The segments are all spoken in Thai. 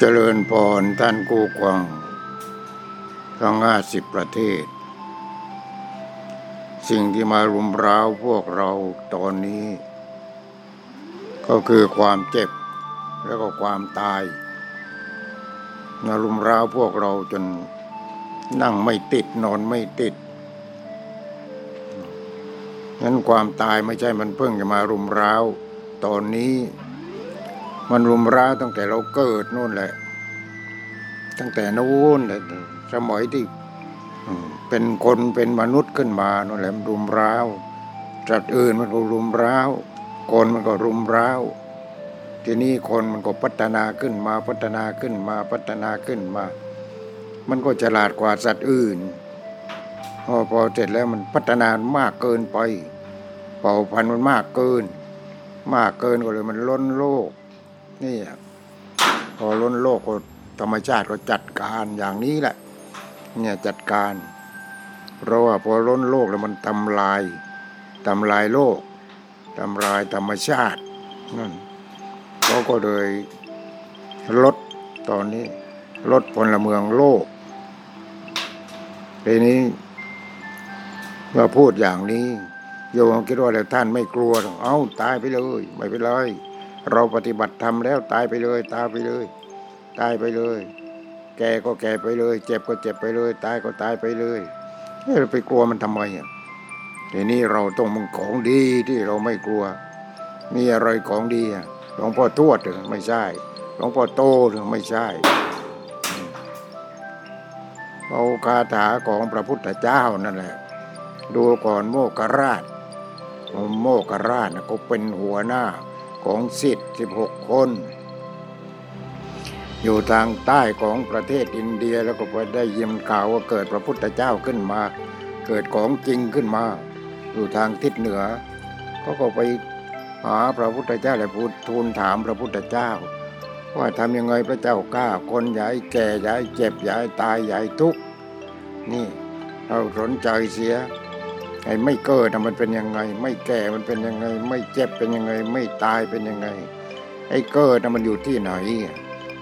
เจริญพรท่านกู้กวางทั้งห้าสิบประเทศ สิ่งที่มารุมร้าวพวกเราตอนนี้ ก็คือความเจ็บแล้วก็ความตายมารุมร้าวพวกเราจนนั่งไม่ติดนอนไม่ติดงั้นความตายไม่ใช่มันเพิ่งจะมารุมร้าวตอนนี้ มันรุมร้าวตั้งแต่เราเกิดนู่นแหละ ตั้งแต่นู้นเลยสมัยที่เป็นคนเป็นมนุษย์ขึ้นมานั่นแหละมันรุมร้าวจัดอื่นมันก็รุมร้าวคนมันก็รุมร้าวทีนี้คนมันก็พัฒนาขึ้นมาพัฒนาขึ้นมาพัฒนาขึ้นมา มันก็ฉลาดกว่าสัตว์อื่นพอพอเสร็จแล้วมันพัฒนามากเกินไป เผ่าพันธุ์มันมากเกิน มากเกินก็เลยมันล้นโลก นี่พอล้นโลกก็ธรรมชาติก็จัดการอย่างนี้แหละ เนี่ยจัดการ เพราะว่าพอล้นโลกแล้วมันทำลายทำลายโลกทำลายธรรมชาตินั่นเขาก็เลยลดตอนนี้ลดพลเมืองโลกทีนี้เมื่อพูดอย่างนี้โยมคิดว่าแล้วท่านไม่กลัวหรอกเอ้าตายไปเลย ไม่เป็นไร เราปฏิบัติธรรมแล้วตายไปเลย ตายไปเลย ตายไปเลย แก่ก็แก่ไปเลย เจ็บก็เจ็บไปเลย ตายก็ตายไปเลยเราไปกลัวมันทำไมอะทีนี้เราต้องมึงของดีที่เราไม่กลัว มีอะไรของดีอะหลวงพ่อทวดหรอไม่ใช่หลวงพ่อโตหรือไม่ใช่เอาคาถาของพระพุทธเจ้านั่นแหละ ดูก่อนโมกขราช โมกขราชนะก็เป็นหัวหน้า ของสิทธิ์สิบหกคน อยู่ทางใต้ของประเทศอินเดียแล้วก็ไปได้ยินข่าวว่าเกิดพระพุทธเจ้าขึ้นมา เกิดของจริงขึ้นมา อยู่ทางทิศเหนือเขาก็ไปหาพระพุทธเจ้าและพูดทูลถามพระพุทธเจ้า ว่าทำยังไงพระเจ้ากล้าคนอย่าให้แก่อย่าให้เจ็บอย่าให้ตายอย่าให้ทุกข์นี่เราสนใจเสีย ไอ้ไม่เกิดนะมันเป็นยังไง ไม่แก่มันเป็นยังไง ไม่เจ็บเป็นยังไง ไม่ตายเป็นยังไง ไอ้เกิดนะมันอยู่ที่ไหน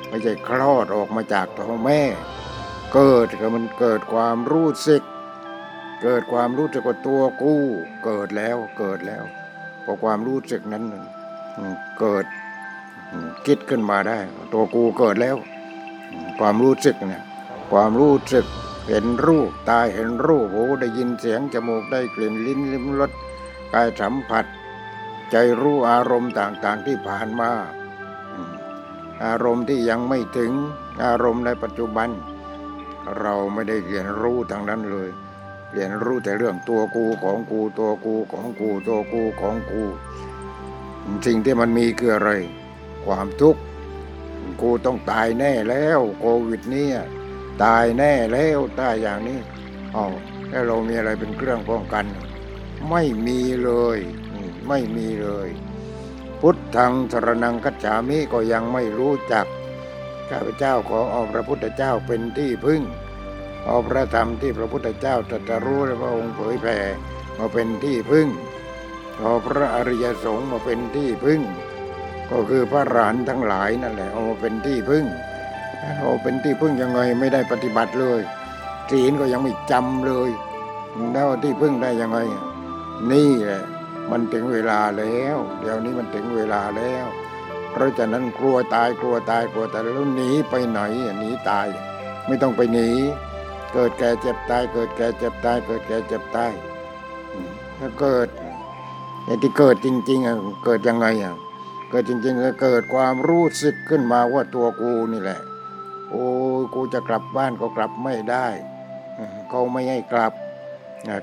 ไม่ใช่คลอดออกมาจากท้องแม่ เกิดก็มันเกิดความรู้สึก เกิดความรู้สึกว่าตัวกูเกิดแล้วเกิดแล้วพอความรู้สึกนั้นเกิดคิดขึ้นมาได้ ตัวกูเกิดแล้ว ความรู้สึกเนี่ยความรู้สึก เห็นรูปตาเห็นรูปหูได้ยินเสียงจมูกได้กลิ่นลิ้นลิ้มรสกายสัมผัส ใจรู้อารมณ์ต่างๆที่ผ่านมา อารมณ์ที่ยังไม่ถึงอารมณ์ในปัจจุบัน เราไม่ได้เรียนรู้ทางนั้นเลย เรียนรู้แต่เรื่องตัวกูของกูตัวกูของกูตัวกูของกู สิ่งที่มันมีคืออะไร ความทุกข์กูต้องตายแน่แล้วโควิดเนี่ย ตายแน่แล้วตายอย่างนี้อ๋อแล้วเรามีอะไรเป็นเครื่องป้องกัน ไม่มีเลย ไม่มีเลย พุทธังสรนังคัจฉามิก็ยังไม่รู้จักข้าพเจ้าขอเอาพระพุทธเจ้าเป็นที่พึ่งเอาพระธรรมที่พระพุทธเจ้าตรัสรู้และพระองค์เผยแผ่มาเป็นที่พึ่งเอาพระอริยสงฆ์มาเป็นที่พึ่ง ก็คือพระอรหันทั้งหลายนั่นแหละเอามาเป็นที่พึ่ง เอาเป็นที่พึ่งยังไงไม่ได้ปฏิบัติเลยศีลก็ยังไม่จำเลย แล้วที่พึ่งได้ยังไง นี่แหละมันถึงเวลาแล้ว เดี๋ยวนี้มันถึงเวลาแล้ว เพราะฉะนั้นกลัวตายกลัวตายกลัวตายแล้วหนีไปไหนหนีตาย ไม่ต้องไปหนี เกิดแก่เจ็บตาย เกิดแก่เจ็บตาย เกิดแก่เจ็บตายถ้าเกิดไอ้ที่เกิดจริงๆอะเกิดยังไงอะเกิดจริงๆก็เกิดความรู้สึกขึ้นมาว่าตัวกูนี่แหละ โอ้กูจะกลับบ้านก็กลับไม่ได้เขาไม่ให้กลับ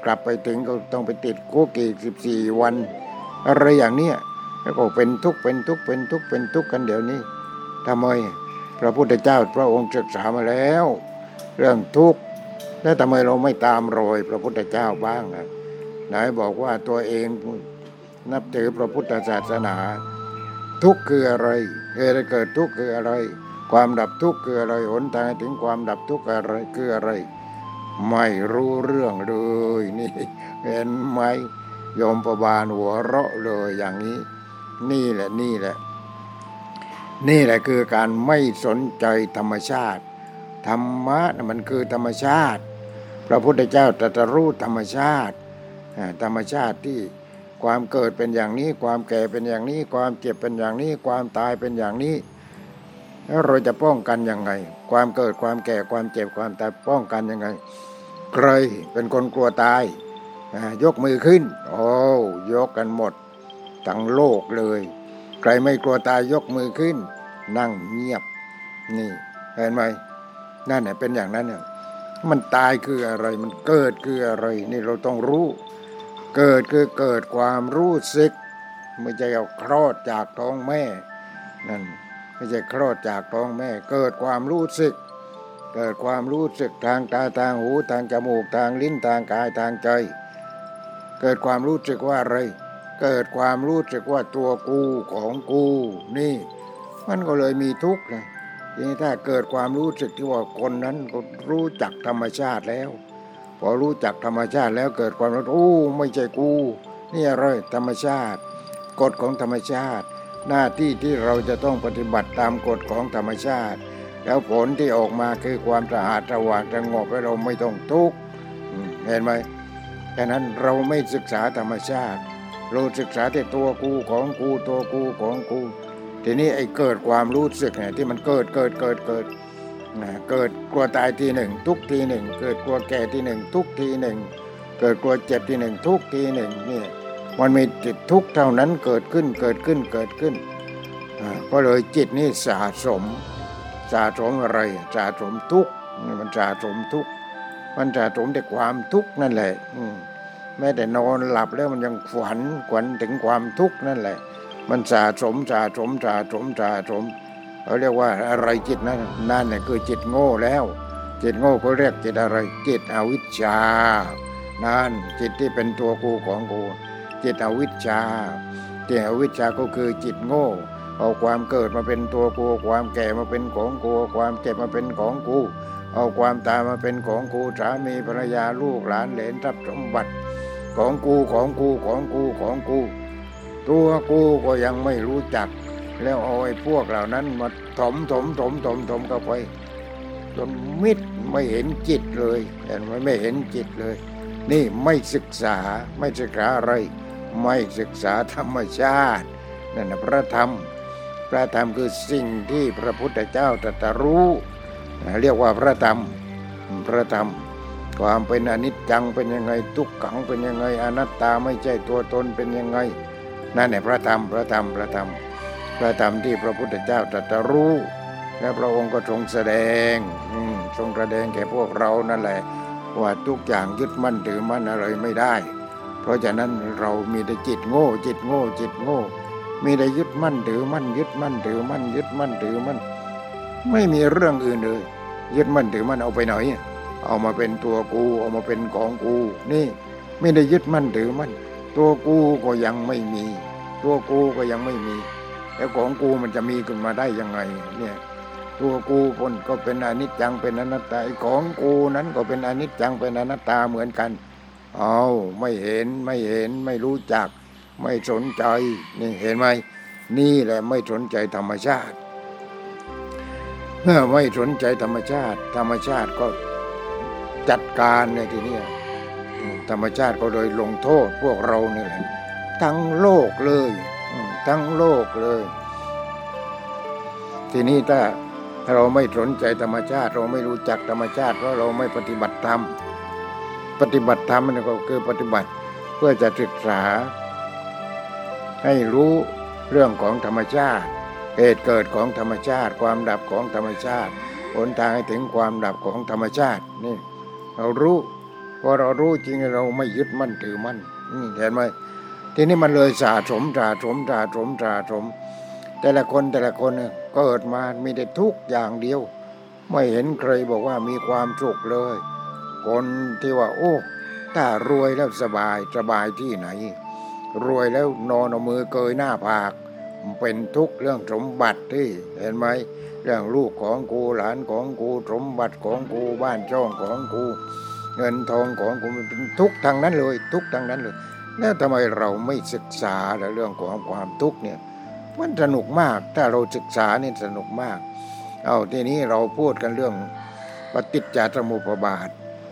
กลับไปถึงก็ต้องไปติดคุกอีกสิบสี่วัน อะไรอย่างเนี้ยแล้วก็เป็นทุกข์เป็นทุกข์เป็นทุกข์เป็นทุกข์กันเดี๋ยวนี้ทำไมพระพุทธเจ้าพระองค์ศึกษามาแล้ว เรื่องทุกข์แล้วทำไมเราไม่ตามรอยพระพุทธเจ้าบ้างนะไหนบอกว่าตัวเองนับถือพระพุทธศาสนา ทุกข์คืออะไรเหตุให้เกิดทุกข์คืออะไร ความดับทุกข์คืออะไรหนทางถึงความดับทุกข์อะไรคืออะไร ไม่รู้เรื่องเลยนี่เห็นไหมโยมประบาลหัวเราะเลยอย่างนี้ นี่แหละนี่แหละ นี่แหละคือการไม่สนใจธรรมชาติ ธรรมะมันคือธรรมชาติ พระพุทธเจ้าตรัสรู้ธรรมชาติ ธรรมชาติที่ความเกิดเป็นอย่างนี้ ความแก่เป็นอย่างนี้ ความเจ็บเป็นอย่างนี้ ความตายเป็นอย่างนี้ เราจะป้องกันยังไง ความเกิดความแก่ความเจ็บความตายป้องกันยังไง ใครเป็นคนกลัวตาย ยกมือขึ้น โอ้ยกกันหมดทั้งโลกเลย ใครไม่กลัวตายยกมือขึ้น นั่งเงียบ นี่เห็นไหมนั่นเนี่ยเป็นอย่างนั้นเนี่ยมันตายคืออะไรมันเกิดคืออะไร นี่เราต้องรู้ เกิดคือเกิดความรู้สึกไม่ใช่เอาคลอดจากท้องแม่นั่น ไม่ใช่คลอดจากท้องแม่ เกิดความรู้สึก เกิดความรู้สึกทางตาทางหูทางจมูกทางลิ้นทางกายทางใจ เกิดความรู้สึกว่าอะไร เกิดความรู้สึกว่าตัวกูของกูนี่ มันก็เลยมีทุกข์นะทีนี้ถ้าเกิดความรู้สึกที่ว่าคนนั้นก็รู้จักธรรมชาติแล้ว พอรู้จักธรรมชาติแล้วเกิดความรู้โอ้ไม่ใช่กู นี่อะไรธรรมชาติ กฎของธรรมชาติ หน้าที่ที่เราจะต้องปฏิบัติตามกฎของธรรมชาติ แล้วผลที่ออกมาคือความสะอาดสว่างสงบและเราไม่ต้องทุกข์เห็นไหมฉะนั้นเราไม่ศึกษาธรรมชาติ เราศึกษาแต่ตัวกูของกูตัวกูของกู ทีนี้ไอ้เกิดความรู้สึกเนี่ยที่มันเกิดเกิดเกิดเกิดนะเกิดกลัวตายทีหนึ่งทุกทีหนึ่ง เกิดกลัวแก่ทีหนึ่งทุกทีหนึ่ง เกิดกลัวเจ็บทีหนึ่งทุกทีหนึ่งนี่ มันมีจิตทุกข์เท่านั้นเกิดขึ้นเกิดขึ้นเกิดขึ้น ก็เลยจิตนี่สะสมสะสมอะไรสะสมทุกข์มันสะสมทุกข์มันสะสมแต่ความทุกข์นั่นแหละอืมแม้แต่นอนหลับแล้วมันยังฝันขวัญถึงความทุกข์นั่นแหละ มันสะสมสะสมสะสมสะสมเขาเรียกว่าอะไรจิตนั้นนั่นเนี่ยคือจิตโง่แล้ว จิตโง่เขาเรียกจิตอะไร จิตอวิชชานั่นจิตที่เป็นตัวกูของกู จิตอวิชชาจิตอวิชชาก็คือจิตโง่ เอาความเกิดมาเป็นตัวกูความแก่มาเป็นของกูความเจ็บมาเป็นของกู เอาความตายมาเป็นของกูสามีภรรยาลูกหลานเหลนทรัพย์สมบัติ ของกูของกูของกูของกู ตัวกูก็ยังไม่รู้จัก แล้วเอาไอ้พวกเหล่านั้นมาถมถมถมถมถมเข้าไปจนมิดไม่เห็นจิตเลยเห็นไหมไม่เห็นจิตเลย นี่ไม่ศึกษาไม่ศึกษาอะไร ไม่ศึกษาธรรมชาตินั่นนะพระธรรม พระธรรมคือสิ่งที่พระพุทธเจ้าตรัสรู้เรียกว่าพระธรรมพระธรรม ความเป็นอนิจจังเป็นยังไงทุกขังเป็นยังไงอนัตตาไม่ใช่ตัวตนเป็นยังไงนั่นแหละพระธรรมพระธรรมพระธรรม พระธรรมที่พระพุทธเจ้าตรัสรู้ และพระองค์ก็ทรงแสดงทรงแสดงแก่พวกเรานั่นแหละว่าทุกอย่างยึดมั่นถือมั่นอะไรไม่ได้ เพราะฉะนั้นเรามีแต่จิตโง่ จิตโง่ จิตโง่ มีแต่ยึดมั่นถือมั่นยึดมั่นถือมั่นยึดมั่นถือมั่นไม่มีเรื่องอื่นเลย ยึดมั่นถือมั่นเอาไปไหนเอามาเป็นตัวกูเอามาเป็นของกู นี่ไม่ได้ยึดมั่นถือมั่นตัวกูก็ยังไม่มี ตัวกูก็ยังไม่มี แล้วของกูมันจะมีขึ้นมาได้ยังไงเนี่ยตัวกูคนก็เป็นอนิจจังเป็นอนัตตาของกูนั้นก็เป็นอนิจจังเป็นอนัตตาเหมือนกัน เอาไม่เห็นไม่เห็นไม่รู้จัก ไม่สนใจนี่เห็นไหมนี่แหละไม่สนใจธรรมชาติ เมื่อไม่สนใจธรรมชาติ ธรรมชาติก็จัดการในทีนี้ธรรมชาติก็โดยลงโทษพวกเราเนี่แหละทั้งโลกเลยทั้งโลกเลย ทีนี้ถ้าเราไม่สนใจธรรมชาติ เราไม่รู้จักธรรมชาติเพราะเราไม่ปฏิบัติธรรม ปฏิบัติธรรมนี่ก็คือปฏิบัติเพื่อจะศึกษา ให้รู้เรื่องของธรรมชาติ เหตุเกิดของธรรมชาติ ความดับของธรรมชาติหนทางให้ถึงความดับของธรรมชาตินี่ เรารู้พอเรารู้จริงเราไม่ยึดมั่นถือมั่นนี่เห็นไหมทีนี้มันเลยสะสมสะสมสะสมสะสม แต่ละคนแต่ละคนเกิดมามีแต่ทุกอย่างเดียว ไม่เห็นใครบอกว่ามีความสุขเลย คนที่ว่า โอ้ ถ้ารวยแล้วสบายสบายที่ไหน รวยแล้วนอนเอามือเกยหน้าผาก เป็นทุกข์เรื่องสมบัติที่เห็นไหมเรื่องลูกของกูหลานของกูสมบัติของกูบ้านช่องของกูเงินทองของกูมันเป็นทุกทางนั้นเลย ทุกทางนั้นเลยแล้วทำไมเราไม่ศึกษาเรื่องของความทุกข์เนี่ยมันสนุกมากถ้าเราศึกษาเนี่ยสนุกมาก เอาทีนี้เราพูดกันเรื่องปฏิจจสมุปบาท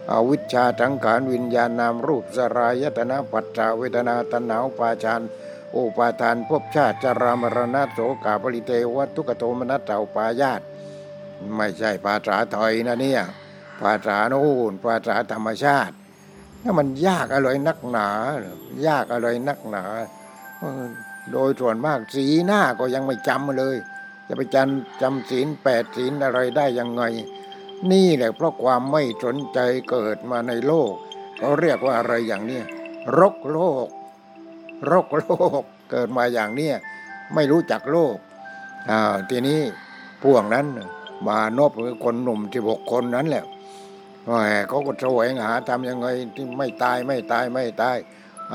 อวิชชาทังขานวิญญาณนามรูปสรายตนะปัจจาเวทนาตนาวปาชานโอปาทานภพชาติจารามรณะโสกาปริเทวัตทุกโทมนัสเต่าปายาตไม่ใช่ภาษาถอยนะเนี่ยภาษาโน้นภาษาธรรมชาตินี่มันยากอะไรนักหนา ยากอะไรนักหนา โดยส่วนมากสีหน้าก็ยังไม่จำเลย จะไปจำจำศีลแปดศีลอะไรได้ยังไง นี่แหละเพราะความไม่สนใจเกิดมาในโลกเขาเรียกว่าอะไรอย่างนี้รกโลก รกโลกเกิดมาอย่างเนี้ไม่รู้จักโลกอ่าทีนี้พวกนั้นมานบคือคนหนุ่มที่หกคนนั้นแหละเขาก็แสวงหาทำยังไงที่ไม่ตายไม่ตายไม่ตาย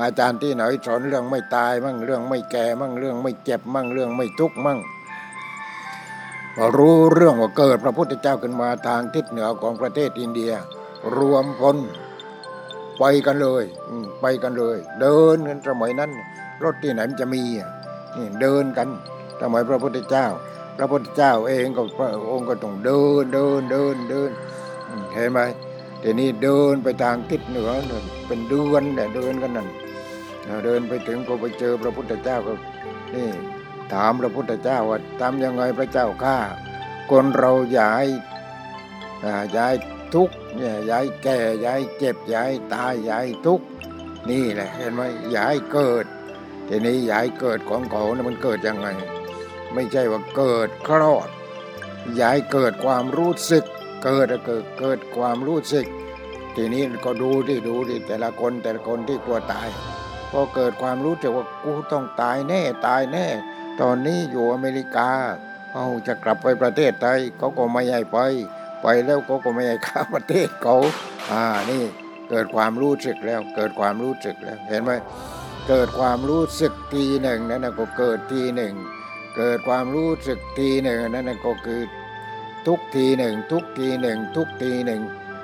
อาจารย์ที่ไหนสอนเรื่องไม่ตายมั่งเรื่องไม่แก่มั่งเรื่องไม่เจ็บมั่งเรื่องไม่ทุกข์มั่ง รู้เรื่องว่าเกิดพระพุทธเจ้าขึ้นมาทางทิศเหนือของประเทศอินเดีย รวมพลไปกันเลยไปกันเลย เดินกันสมัยนั้นรถที่ไหนมันจะมีนี่เดินกันสมัยพระพุทธเจ้า พระพุทธเจ้าเองก็พระองค์ก็ต้องเดินเดินเดินเดินเห็นไหมทีนี้เดินไปทางทิศเหนือเป็นเดือนเนี่ยเดินกันนั่นเดินไปถึงก็ไปเจอพระพุทธเจ้าก็นี่ ถามพระพุทธเจ้าว่าทำยังไงพระเจ้าข้าคนเราย้ายย้ายทุกเนี่ยย้ายแก่ย้ายเจ็บย้ายตายย้ายทุกนี่แหละเห็นไหมย้ายเกิดทีนี้ย้ายเกิดของเขาเนี่ยมันเกิดยังไง ไม่ใช่ว่าเกิดคลอดย้ายเกิดความรู้สึก เกิดเกิดเกิดความรู้สึก ทีนี้ก็ดูที่ดูที่แต่ละคนแต่ละคนที่กลัวตายพอเกิดความรู้สึกว่ากูต้องตายแน่ตายแน่ ตอนนี้อยู่อเมริกาเอาจะกลับไปประเทศไทยเขาก็ไม่ให้ไป ไปแล้วเขาก็ไม่ให้ข้าประเทศเขาอ่านี่เกิดความรู้สึกแล้ว เกิดความรู้สึกแล้ว เห็นไหมเกิดความรู้สึกทีหนึ่งนั่นก็เกิดทีหนึ่ง เกิดความรู้สึกทีหนึ่งนั่นก็คือทุกทีหนึ่ง ทุกทีหนึ่ง ทุกทีหนึ่ง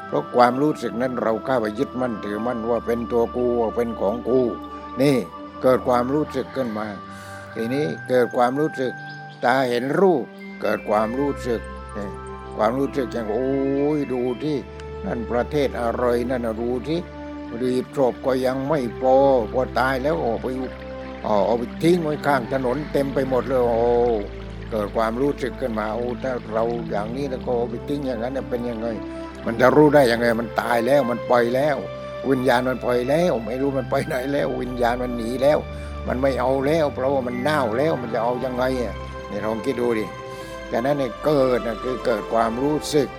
เพราะความรู้สึกนั้นเราเข้าไปยึดมั่นถือมั่นว่าเป็นตัวกูว่าเป็นของกู นี่เกิดความรู้สึกขึ้นมา ทีนี้เกิดความรู้สึก ตาเห็นรูป เกิดความรู้สึก ความรู้สึกอย่างโอ้ยดูที่นั่นประเทศอะไรนั่นดูที่รีบศพก็ยังไม่พอพอตายแล้วออกไปเอเอาไปทิ้งไว้ข้างถนนเต็มไปหมดเลยโอ้เกิดความรู้สึกขึ้นมาโอ้ถ้าเราอย่างนี้แล้วก็เอาไปทิ้งอย่างนั้นเป็นยังไง มันจะรู้ได้ยังไงมันตายแล้วมันปล่อยแล้ว วิญญาณมันปล่อยแล้ว ไม่รู้มันไปไหนแล้ว วิญญาณมันหนีแล้ว มันไม่เอาแล้วเพราะว่ามันเน่าแล้วมันจะเอายังไงอะนี่ลองคิดดูดิแต่นั้นเนี่ยเกิดนะคือเกิดความรู้สึก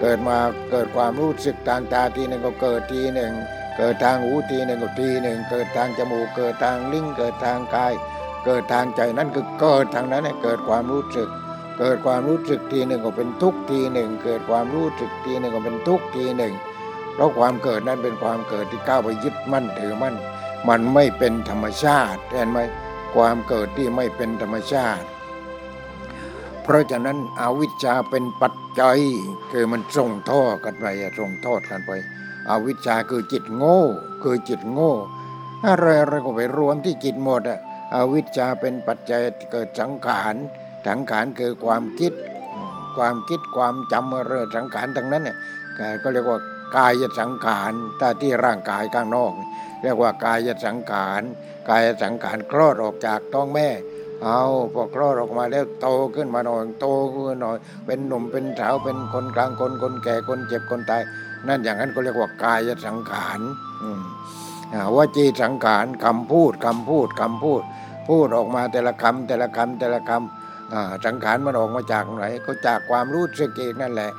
เกิดมาเกิดความรู้สึกทางตาทีหนึ่งก็เกิดทีหนึ่งเกิดทางหูทีหนึ่งก็ทีหนึ่งเกิดทางจมูกเกิดทางลิ้นเกิดทางกาย เกิดทางใจนั่นคือเกิดทางนั้นเนี่ยเกิดความรู้สึก เกิดความรู้สึกทีหนึ่งก็เป็นทุกข์ทีหนึ่งเกิดความรู้สึกทีหนึ่งก็เป็นทุกข์ทีหนึ่งเพราะความเกิดนั้นเป็นความเกิดที่ก้าวไปยึดมั่นถือมั่น มันไม่เป็นธรรมชาติเห็นไหมความเกิดที่ไม่เป็นธรรมชาติ เพราะฉะนั้นอวิชชาเป็นปัจจัยคือมันส่งท่อกันไปอะส่งทอดกันไป อวิชชาคือจิตโง่ คือจิตโง่อะไรอะไรก็ไปรวมที่จิตหมดอะอวิชชาเป็นปัจจัยเกิดสังขารสังขารคือความคิด ความคิดความจำอะไรสังขารทั้งนั้นเนี่ยก็เรียกว่า กายสังขารถ้าที่ร่างกายข้างนอก เรียกว่ากายสังขารกายสังขารคลอดออกจากท้องแม่ เอาพอคลอดออกมาแล้วโตขึ้นมาหน่อยโตขึ้นหน่อย เป็นหนุ่มเป็นสาวเป็นคนกลางคนคนแก่คนเจ็บคนตายนั่นอย่างนั้นก็เรียกว่ากายสังขารว่าวจีสังขารคำพูดคำพูดคำพูด พูดออกมาแต่ละคำแต่ละคำแต่ละคำสังขารมันออกมาจากไหนก็จากความรู้สึกเองนั่นแหละ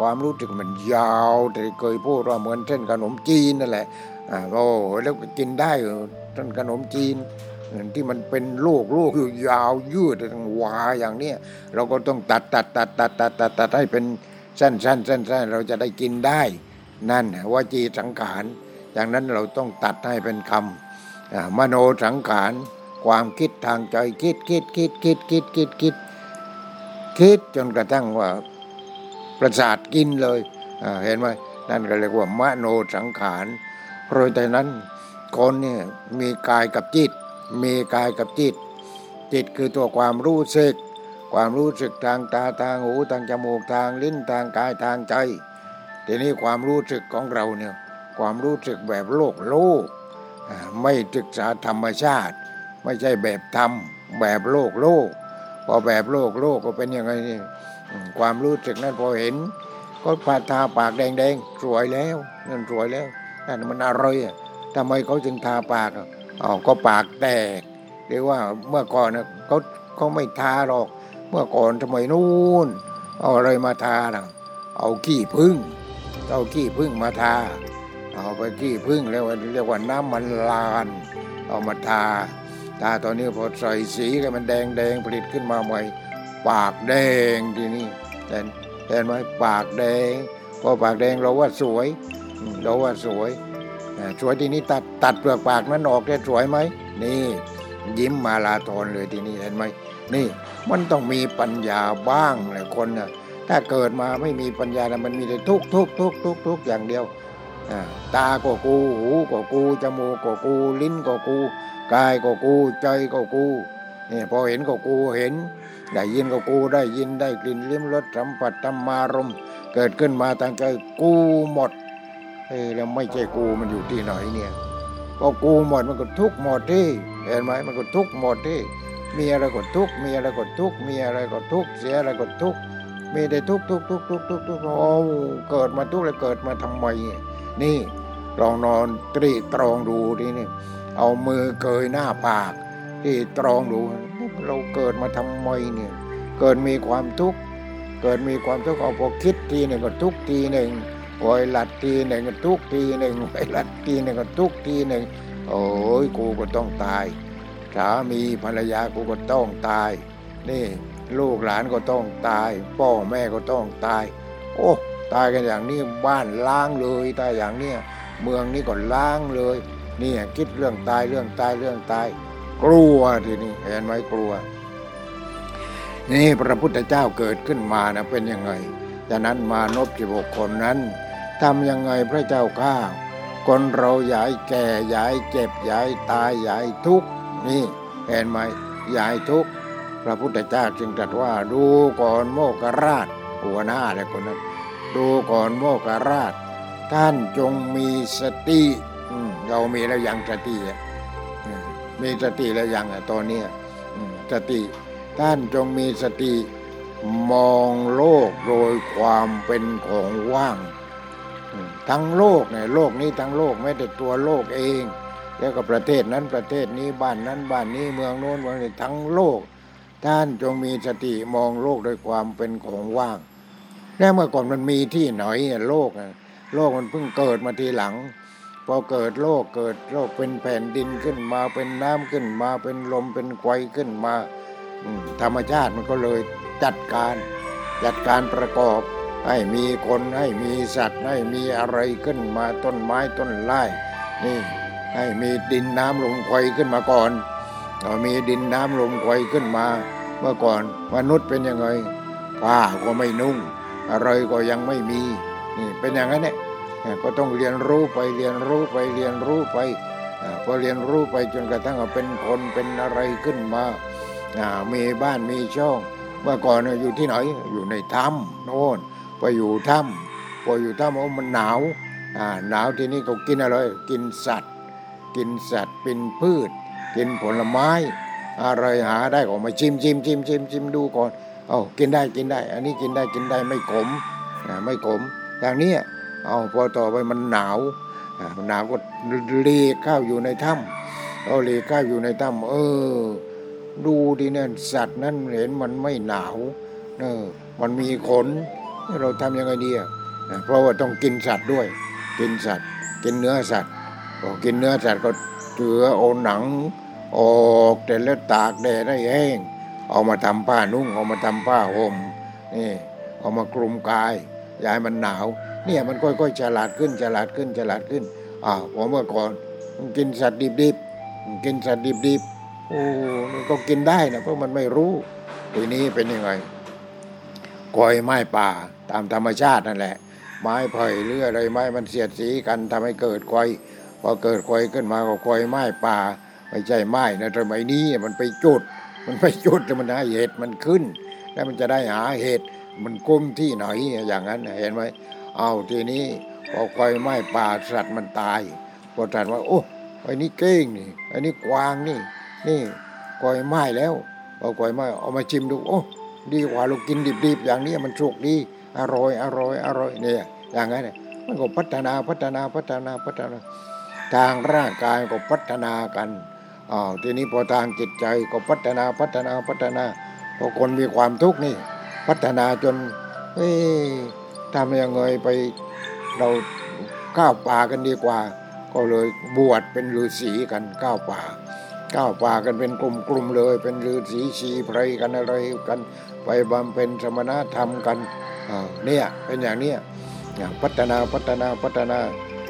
ความรู้สึกมันยาวแต่เคยพูดว่าเหมือนเส้นขนมจีนนั่นแหละอ่าโอ้แล้วกินได้เหรอเส้นขนมจีนที่มันเป็นลูกลูกอยู่ยาวยืดทั้งวาอย่างเนี้ยเราก็ต้องตัดตัดตัดตัดตัดตัดตัดให้เป็นสั้นสั้นสั้นสั้นเราจะได้กินได้ นั่นวจีสังขารอย่างนั้นเราต้องตัดให้เป็นคำมโนสังขารความคิดทางใจคิดคิดคิดคิดคิดคิดคิดคิดจนกระทั่งว่า ประสาทกินเลยเห็นไหมนั่นก็เรียกว่ามโนสังขารเพราะฉะนั้นคนเนี่ยมีกายกับจิต มีกายกับจิต จิตคือตัวความรู้สึก ความรู้สึกทางตาทางหูทางจมูกทางลิ้นทางกายทางใจ ทีนี้ความรู้สึกของเราเนี่ยความรู้สึกแบบโลกโลก ไม่ศึกษาธรรมชาติ ไม่ใช่แบบธรรมแบบโลกโลกพอแบบโลกโลกก็เป็นยังไงนี่ ความรู้สึกนั้นพอเห็น ก็ปาทาปากแดงๆสวยแล้วนั่นสวยแล้วนั่นมันอร่อยอะทำไมเขาจึงทาปากอ๋อก็ปากแตกเรียกว่าเมื่อก่อนนะเขาเขาไม่ทาหรอก เมื่อก่อนทำไมนู่นเอาอะไรมาทาล่ะเอาขี้พึ่งเอาขี้พึ่งมาทา เอาไปขี้พึ่งแล้วเรียกว่าน้ำมันลาน เอามาทาทาตอนนี้พอใส่สีก็มันแดงแดงผลิตขึ้นมาใหม่ ปากแดงทีนี้เห็นเห็นไหมปากแดงพอปากแดงเราว่าสวย เราว่าสวยสวยทีนี้ตัดตัดเปลือกปากนั้นออกได้สวยไหมนี่ ยิ้มมาลาทอนเลยทีนี้เห็นไหมนี่มันต้องมีปัญญาบ้างแหละคนนะถ้าเกิดมาไม่มีปัญญาน่ะมันมีแต่ทุกทุกทุกทุกทุกอย่างเดียวตาก็กู หูก็กูจมูกก็กู ลิ้นก็กู กายก็กู ใจก็กู นี่พอเห็นก็กูเห็น ได้ยินก็กูได้ยินได้กลิ่นลิ้มรสสัมผัสธรรมารมเกิดขึ้นมาทางใจกูหมดเอ้ยแล้วไม่ใช่กูมันอยู่ที่ไหนเนี่ยพอกูหมดมันก็ทุกหมดที่เห็นไหมมันก็ทุกหมดที่มีอะไรก็ทุกมีอะไรก็ทุกมีอะไรก็ทุกเสียอะไรก็ทุกมีแต่ทุกทุกทุกทุกทุกทุกโอ้เกิดมาทุกข์แล้วเกิดมาทำไมนี่ลองนอนตรีตรองดูทีนี่เอามือเกยหน้าปาก ที่ตรองดูเราเกิดมาทำไมเนี่ยเกิดมีความทุกข์เกิดมีความทุกข์เอาพอคิดทีหนึ่งก็ทุกทีหนึ่งปล่อยหลัดทีหนึ่งก็ทุกทีหนึ่งปล่อยหลัดทีหนึ่งก็ทุกทีหนึ่งโอ้ยกูก็ต้องตายสามีภรรยากูก็ต้องตาย นี่ลูกหลานก็ต้องตาย พ่อแม่ก็ต้องตาย โอ้ตายกันอย่างนี้บ้านล้างเลยตายอย่างเนี้ยเมืองนี้ก็ล้างเลย เนี่ยคิดเรื่องตายเรื่องตายเรื่องตาย กลัวทีนี้เห็นไหมกลัว นี่พระพุทธเจ้าเกิดขึ้นมานะเป็นยังไงจากนั้นมานพสิบหกคนนั้นทำยังไงพระเจ้าข้าคนเราอย่าให้แก่อย่าให้เจ็บอย่าให้ตายอย่าให้ทุกข์นี่เห็นไหมอย่าให้ทุกข์พระพุทธเจ้าจึงตรัสว่าดูก่อนโมกราชหัวหน้าอะไรคนนั้น ดูก่อนโมกราช ท่านจงมีสติเรามีแล้วยังสติอะ มีสติแล้วยังอะตอนนี้สติ ท่านจงมีสติ มองโลกโดยความเป็นของว่าง ทั้งโลกเนี่ยโลกนี้ทั้งโลกไม่แต่ตัวโลกเอง แล้วก็ประเทศนั้นประเทศนี้บ้านนั้นบ้านนี้เมืองโน้นเมืองนี้ทั้งโลก ท่านจงมีสติมองโลกโดยความเป็นของว่างแล้วเมื่อก่อนมันมีที่ไหนอะโลกโลกมันเพิ่งเกิดมาทีหลัง พอเกิดโลกเกิดโลกเป็นแผ่นดินขึ้นมาเป็นน้ำขึ้นมาเป็นลมเป็นไฟขึ้นมาธรรมชาติมันก็เลยจัดการจัดการประกอบ ให้มีคนให้มีสัตว์ให้มีอะไรขึ้นมาต้นไม้ต้นไม้นี่ให้มีดินน้ำลมไฟขึ้นมาก่อนพอมีดินน้ำลมไฟขึ้นมา เมื่อก่อนมนุษย์เป็นยังไงผ้าก็ไม่นุ่ง อะไรก็ยังไม่มีนี่เป็นอย่างนั้นเนี่ย ก็ต้องเรียนรู้ไปเรียนรู้ไปเรียนรู้ไปพอเรียนรู้ไปจนกระทั่งว่าเป็นคนเป็นอะไรขึ้นมามีบ้านมีช่องเมื่อก่อนเนี่ยอยู่ที่ไหนอยู่ในถ้ำโน่นไปอยู่ถ้ำพออยู่ถ้ำโอ้มันหนาวหนาวที่นี้ก็กินอะไรกินสัตว์ กินสัตว์เป็นพืช กินผลไม้ อะไรหาได้ก็มาชิมชิมชิมชิมชิมดูก่อนเอากินได้กินได้ อันนี้กินได้กินได้ไม่ขมไม่ขมอย่างนี้ เอาพอต่อไปมันหนาวมันหนาวก็เลีข้าวอยู่ในถ้ำเอาเลีข้าวอยู่ในถ้ำเออ ดูดิเนี่ยสัตว์นั้นเห็นมันไม่หนาวเออมันมีขนเราทำยังไงดีอะเพราะว่าต้องกินสัตว์ด้วย กินสัตว์ กินเนื้อสัตว์พอกินเนื้อสัตว์ก็เจือเอาหนังออกแต่แล้วตากแดดให้แห้งเอามาทำผ้านุ่งเอามาทำผ้าห่มนี่เอามากลุ่มกายอยายมันหนาว เนี่ยมันค่อยๆฉลาดขึ้นฉลาดขึ้นฉลาดขึ้นอ่าวผมเมื่อก่อนมันกินสัตว์ดิบๆกินสัตว์ดิบๆโอ้มันก็กินได้นะเพราะมันไม่รู้ทีนี้เป็นยังไงกอยไม้ป่าตามธรรมชาตินั่นแหละ ไม้ไผ่หรืออะไรไม้มันเสียดสีกันทำให้เกิดกอยพอเกิดกอยขึ้นมาก็กอยไม้ป่าไม่ใช่ไม้นะสมัยนี้มันไปจุด มันไปจุดแล้วมันหาเห็ดมันขึ้น แล้วมันจะได้หาเห็ดมันกุ้มที่ไหนอย่างนั้นเห็นไหม เอาทีนี้พอคอยไม้ป่าสัตว์มันตายพอสัตว์ว่า โอ้ไอ้นี่เก้งนี่ไอ้นี่กวางนี่ นี่กอยไม้แล้วพอกอยไม้เอามาชิมดูโอ้ดีกว่าเรากินดิบๆอย่างนี้มันสุกดีอร่อยอร่อยอร่อยเนี่ย อย่างนั้นเนี่ยมันก็พัฒนาพัฒนาพัฒนาพัฒนา ทางร่างกายก็พัฒนากันอ้าวทีนี้พอทางจิตใจก็พัฒนาพัฒนาพัฒนาพอคนมีความทุกข์นี่ พัฒนาจนเอ้ ทำยังไงไปเราก้าวป่ากันดีกว่า ก็เลยบวชเป็นฤาษีกันก้าวป่าก้าวป่ากันเป็นกลุ่มๆเลย เป็นฤาษีชีไพรกันอะไรกัน ไปบำเพ็ญสมณธรรมกันเนี่ยเป็นอย่างเนี้ยอย่างพัฒนาพัฒนาพัฒนา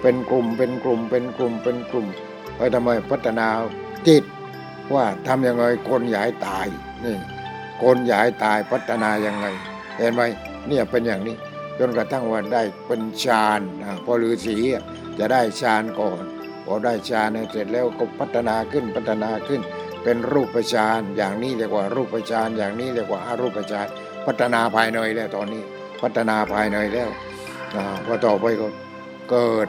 เป็นกลุ่มเป็นกลุ่มเป็นกลุ่มเป็นกลุ่มไปทำไมพัฒนาจิตว่าทำยังไงคนให้ตายนี่คนให้ตายพัฒนายังไง เห็นไหมเนี่ยเป็นอย่างนี้ จนกระทั่งว่าได้เป็นฌานพอฤาษีจะได้ฌานก่อนพอได้ฌานเสร็จแล้วก็พัฒนาขึ้นพัฒนาขึ้น เป็นรูปฌานอย่างนี้เรียกว่ารูปฌานอย่างนี้เรียกว่าอารูปฌานพัฒนาภายในแล้วตอนนี้พัฒนาภายในแล้วพอต่อไปก็เกิด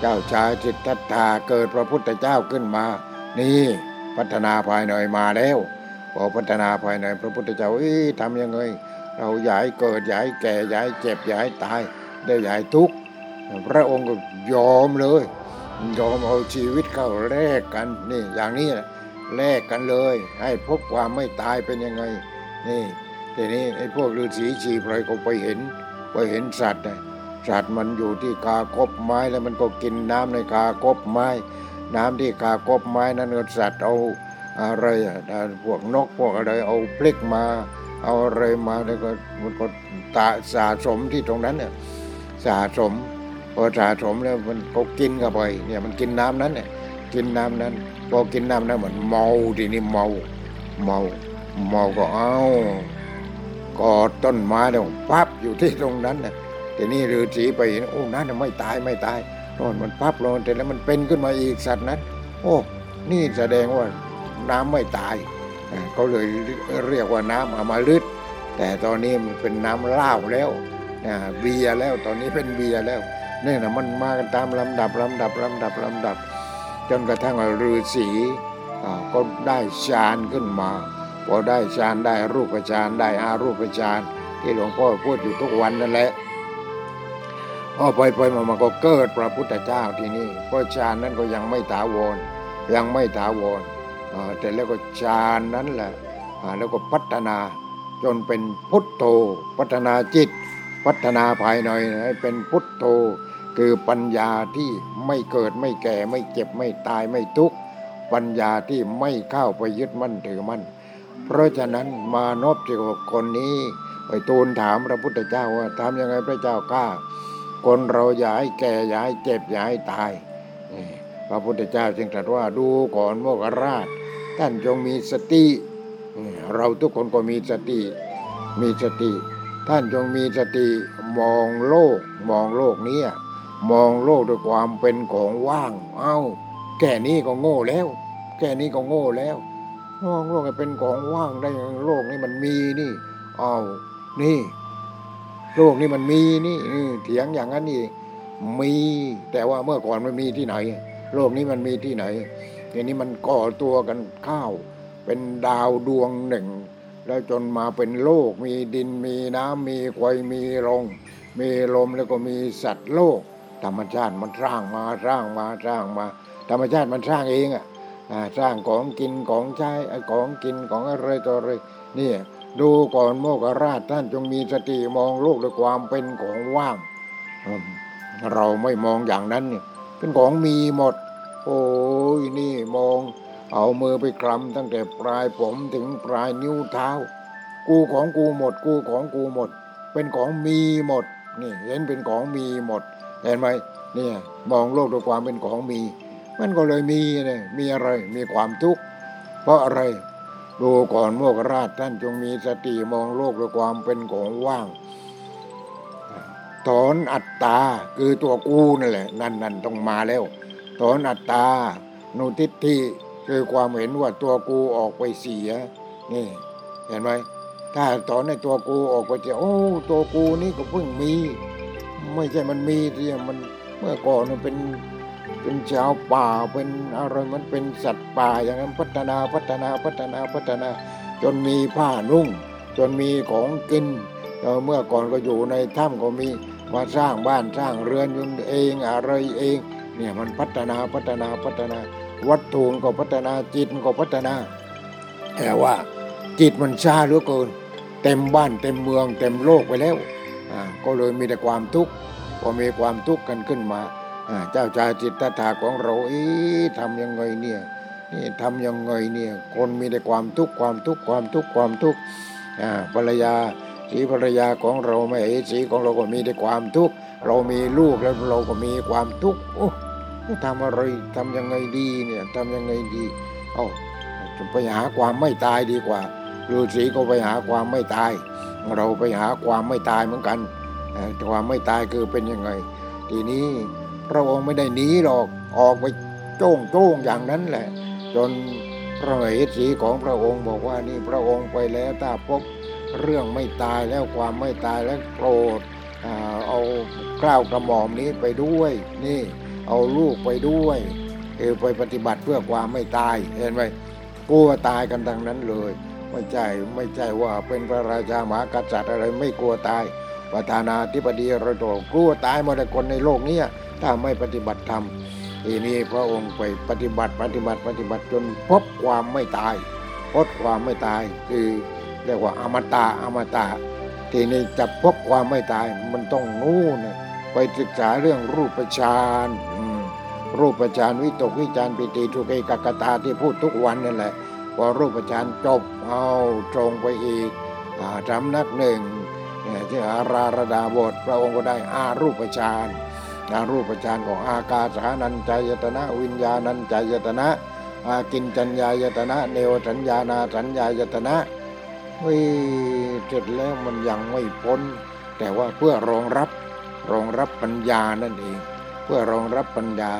เจ้าชายจิตตัตถาเกิดพระพุทธเจ้าขึ้นมา นี่พัฒนาภายในมาแล้วพอพัฒนาภายในพระพุทธเจ้าเอ้ยทำยังไง เราอย่าให้เกิดอย่าให้แก่อย่าให้เจ็บอย่าให้ตาย ได้อย่าให้ทุกข์พระองค์ก็ยอมเลย ยอมเอาชีวิตเข้าแลกกันนี่อย่างนี้แหละแลกกันเลย ให้พบความไม่ตายเป็นยังไง นี่ทีนี้ไอ้พวกฤาษีชีไพรก็ไปเห็นไปเห็นสัตว์นะสัตว์มันอยู่ที่กากบไม้แล้วมันก็กินน้ำในกากบไม้ น้ำที่กากบไม้นั้นก็สัตว์เอาอะไรพวกนกพวกอะไรเอาพลิกมา เอาอะไรมาแล้วก็มันก็ตะสะสมที่ตรงนั้นเนี่ยสะสมพอสะสมแล้วมันก็กินเข้าไปเนี่ยมันกินน้ำนั้นเนี่ยกินน้ำนั้นพอกินน้ำนั้นเหมือนเมาทีนี้เมาเมาเมาก็เอากอดต้นไม้แล้วปั๊บอยู่ที่ตรงนั้นน่ะทีนี้ฤาษีไปเห็นโอ้นั่นไม่ตายไม่ตายโน่นมันปั๊บลงแต่แล้วมันเป็นขึ้นมาอีกสัตว์นั้น โอ้ นี่แสดงว่าน้ำไม่ตาย เขาเลยเรียกว่าน้ำอมฤตแต่ตอนนี้มันเป็นน้ำเหล้าแล้วนะเบียร์แล้วตอนนี้เป็นเบียร์แล้วเนี่ยนะมันมากันตามลำดับลำดับลำดับลำดับ จนกระทั่งฤาษีอ่าก็ได้ฌานขึ้นมาพอได้ฌานได้รูปฌานได้อารูปฌานที่หลวงพ่อพูดอยู่ทุกวันนั่นแหละพอไปไปมามาก็เกิดพระพุทธเจ้าที่นี่เพราะฌานนั้นก็ยังไม่ถาวรยังไม่ถาวร แต่แล้วก็ฌานนั้นแหละแล้วก็พัฒนาจนเป็นพุทโธพัฒนาจิต พัฒนาภายในให้เป็นพุทโธคือปัญญาที่ไม่เกิดไม่แก่ไม่เจ็บไม่ตายไม่ทุกข์ปัญญาที่ไม่เข้าไปยึดมั่นถือมั่น เพราะฉะนั้นมานพสิกคนนี้ไปทูลถามพระพุทธเจ้าว่าทำยังไงพระเจ้ากล้าคนเราอย่าให้แก่อย่าให้เจ็บอย่าให้ตายนี่พระพุทธเจ้าจึงตรัสว่าดูก่อนโมกราช ท่านจงมีสติ เราทุกคนก็มีสติ มีสติ ท่านจงมีสติมองโลก มองโลกนี้มองโลกด้วยความเป็นของว่าง เอ้าแก่นี้ก็โง่แล้วแก่นี้ก็โง่แล้ว มองโลกให้เป็นของว่างได้ยังโลกนี้มันมีนี่เอ้านี่ โลกนี้มันมีนี่นี่เถียงอย่างนั้นนี่มี แต่ว่าเมื่อก่อนมันมีที่ไหน โลกนี้มันมีที่ไหน ทีนี้มันก่อตัวกันข้าว เป็นดาวดวงหนึ่ง แล้วจนมาเป็นโลก มีดินมีน้ำมีควายมีลมมีลมแล้วก็มีสัตว์โลก ธรรมชาติมันสร้างมาสร้างมาสร้างมา ธรรมชาติมันสร้างเองอะสร้างของกินของใช้อ้ของกินของอะไรต่ออะไรเนี่ยดูก่อนโมกราชท่านจงมีสติมองโลกด้วยความเป็นของว่าง เราไม่มองอย่างนั้นเนี่ยเป็นของมีหมด โอ้ยนี่มอง เอามือไปคลำตั้งแต่ปลายผมถึงปลายนิ้วเท้า กูของกูหมด กูของกูหมด เป็นของมีหมด นี่เห็นเป็นของมีหมด เห็นไหมเนี่ยมองโลกด้วยความเป็นของมี มันก็เลยมีเนี่ยมีอะไรมีความทุกข์เพราะอะไรดูก่อนโมกราชท่านจงมีสติมองโลกด้วยความเป็นของว่าง ถอนอัตตาคือตัวกูนั่นแหละ นั่นนั่นต้องมาแล้ว ถอนอัตตา นุทิฏฐิคือความเห็นว่าตัวกูออกไปเสีย นี่ เห็นไหมถ้าถอนในตัวกูออกไปเสียโอ้ ตัวกูนี่ก็เพิ่งมี ไม่ใช่มันมีที่มันเมื่อก่อนมันเป็นเป็นชาวป่าเป็นอะไรมันเป็นสัตว์ป่าอย่างนั้นพัฒนาพัฒนาพัฒนาพัฒนา จนมีผ้านุ่ง จนมีของกินเมื่อก่อนก็อยู่ในถ้ำก็มีมาสร้างบ้านสร้างเรือนยนต์เองอะไรเอง เนี่ยมันพัฒนาพัฒนาพัฒนา วัตถุก็พัฒนาจิตก็พัฒนา แต่ว่าจิตมันช้าเหลือเกิน เต็มบ้านเต็มเมือง เต็มโลกไปแล้วก็เลยมีแต่ความทุกข์พอมีความทุกข์กันขึ้นมาเจ้าชายจิตตถาของเราอ๊ะทำยังไงเนี่ยนี่ทำยังไงเนี่ยคนมีแต่ความทุกข์ความทุกข์ความทุกข์ความทุกข์ภรรยาสีภรรยาของเราไม่เอสีของเราก็มีแต่ความทุกข์เรามีลูกแล้วเราก็มีความทุกข์ ทำอะไรทำยังไงดีเนี่ยทำยังไงดี เอ้าไปหาความไม่ตายดีกว่าฤาษีก็ไปหาความไม่ตาย เราไปหาความไม่ตายเหมือนกันเอ่ความไม่ตายคือเป็นยังไง ทีนี้พระองค์ไม่ได้หนีหรอกออกไปโจ้งโจ้งอย่างนั้นแหละ จนพระเหสีของพระองค์บอกว่านี่พระองค์ไปแล้วถ้าพบเรื่องไม่ตายแล้วความไม่ตายแล้วโปรดอ่าเอากล้าวกระหม่อมนี้ไปด้วยนี่ เอาลูกไปด้วยคือไปปฏิบัติเพื่อความไม่ตายเห็นไหมกลัวตายกันทั้งนั้นเลย ไม่ใช่ไม่ใช่ว่าเป็นพระราชามหากษัตริย์อะไรไม่กลัวตายประธานาธิบดีเราโดกลัวตายหมดเลยคนในโลกเนี้ถ้าไม่ปฏิบัติธรรมทีนี้พระองค์ไปปฏิบัติปฏิบัติปฏิบัติจนพบความไม่ตายพบความไม่ตายคือเรียกว่าอมตะอมตะทีนี้จะพบความไม่ตายมันต้องนู่นน่ะ ไปศึกษาเรื่องรูปฌานรูปฌานวิตกวิจารปิติทุกเอกกตาที่พูดทุกวันนั่นแหละ พอรูปฌานจบเอาตรงไปอีกอ่าสำนักหนึ่งที่อาราระดาบทพระองค์ก็ได้อารูปฌานอารูปฌานของอากาสานัญจายตนะ วิญญาณัญจายตนะอากินจัญญายตนะ เนวสัญญานาสัญญายตนะเฮ้ยเสร็จแล้วมันยังไม่พ้น แต่ว่าเพื่อรองรับ รองรับปัญญานั่นเอง เพื่อรองรับปัญญา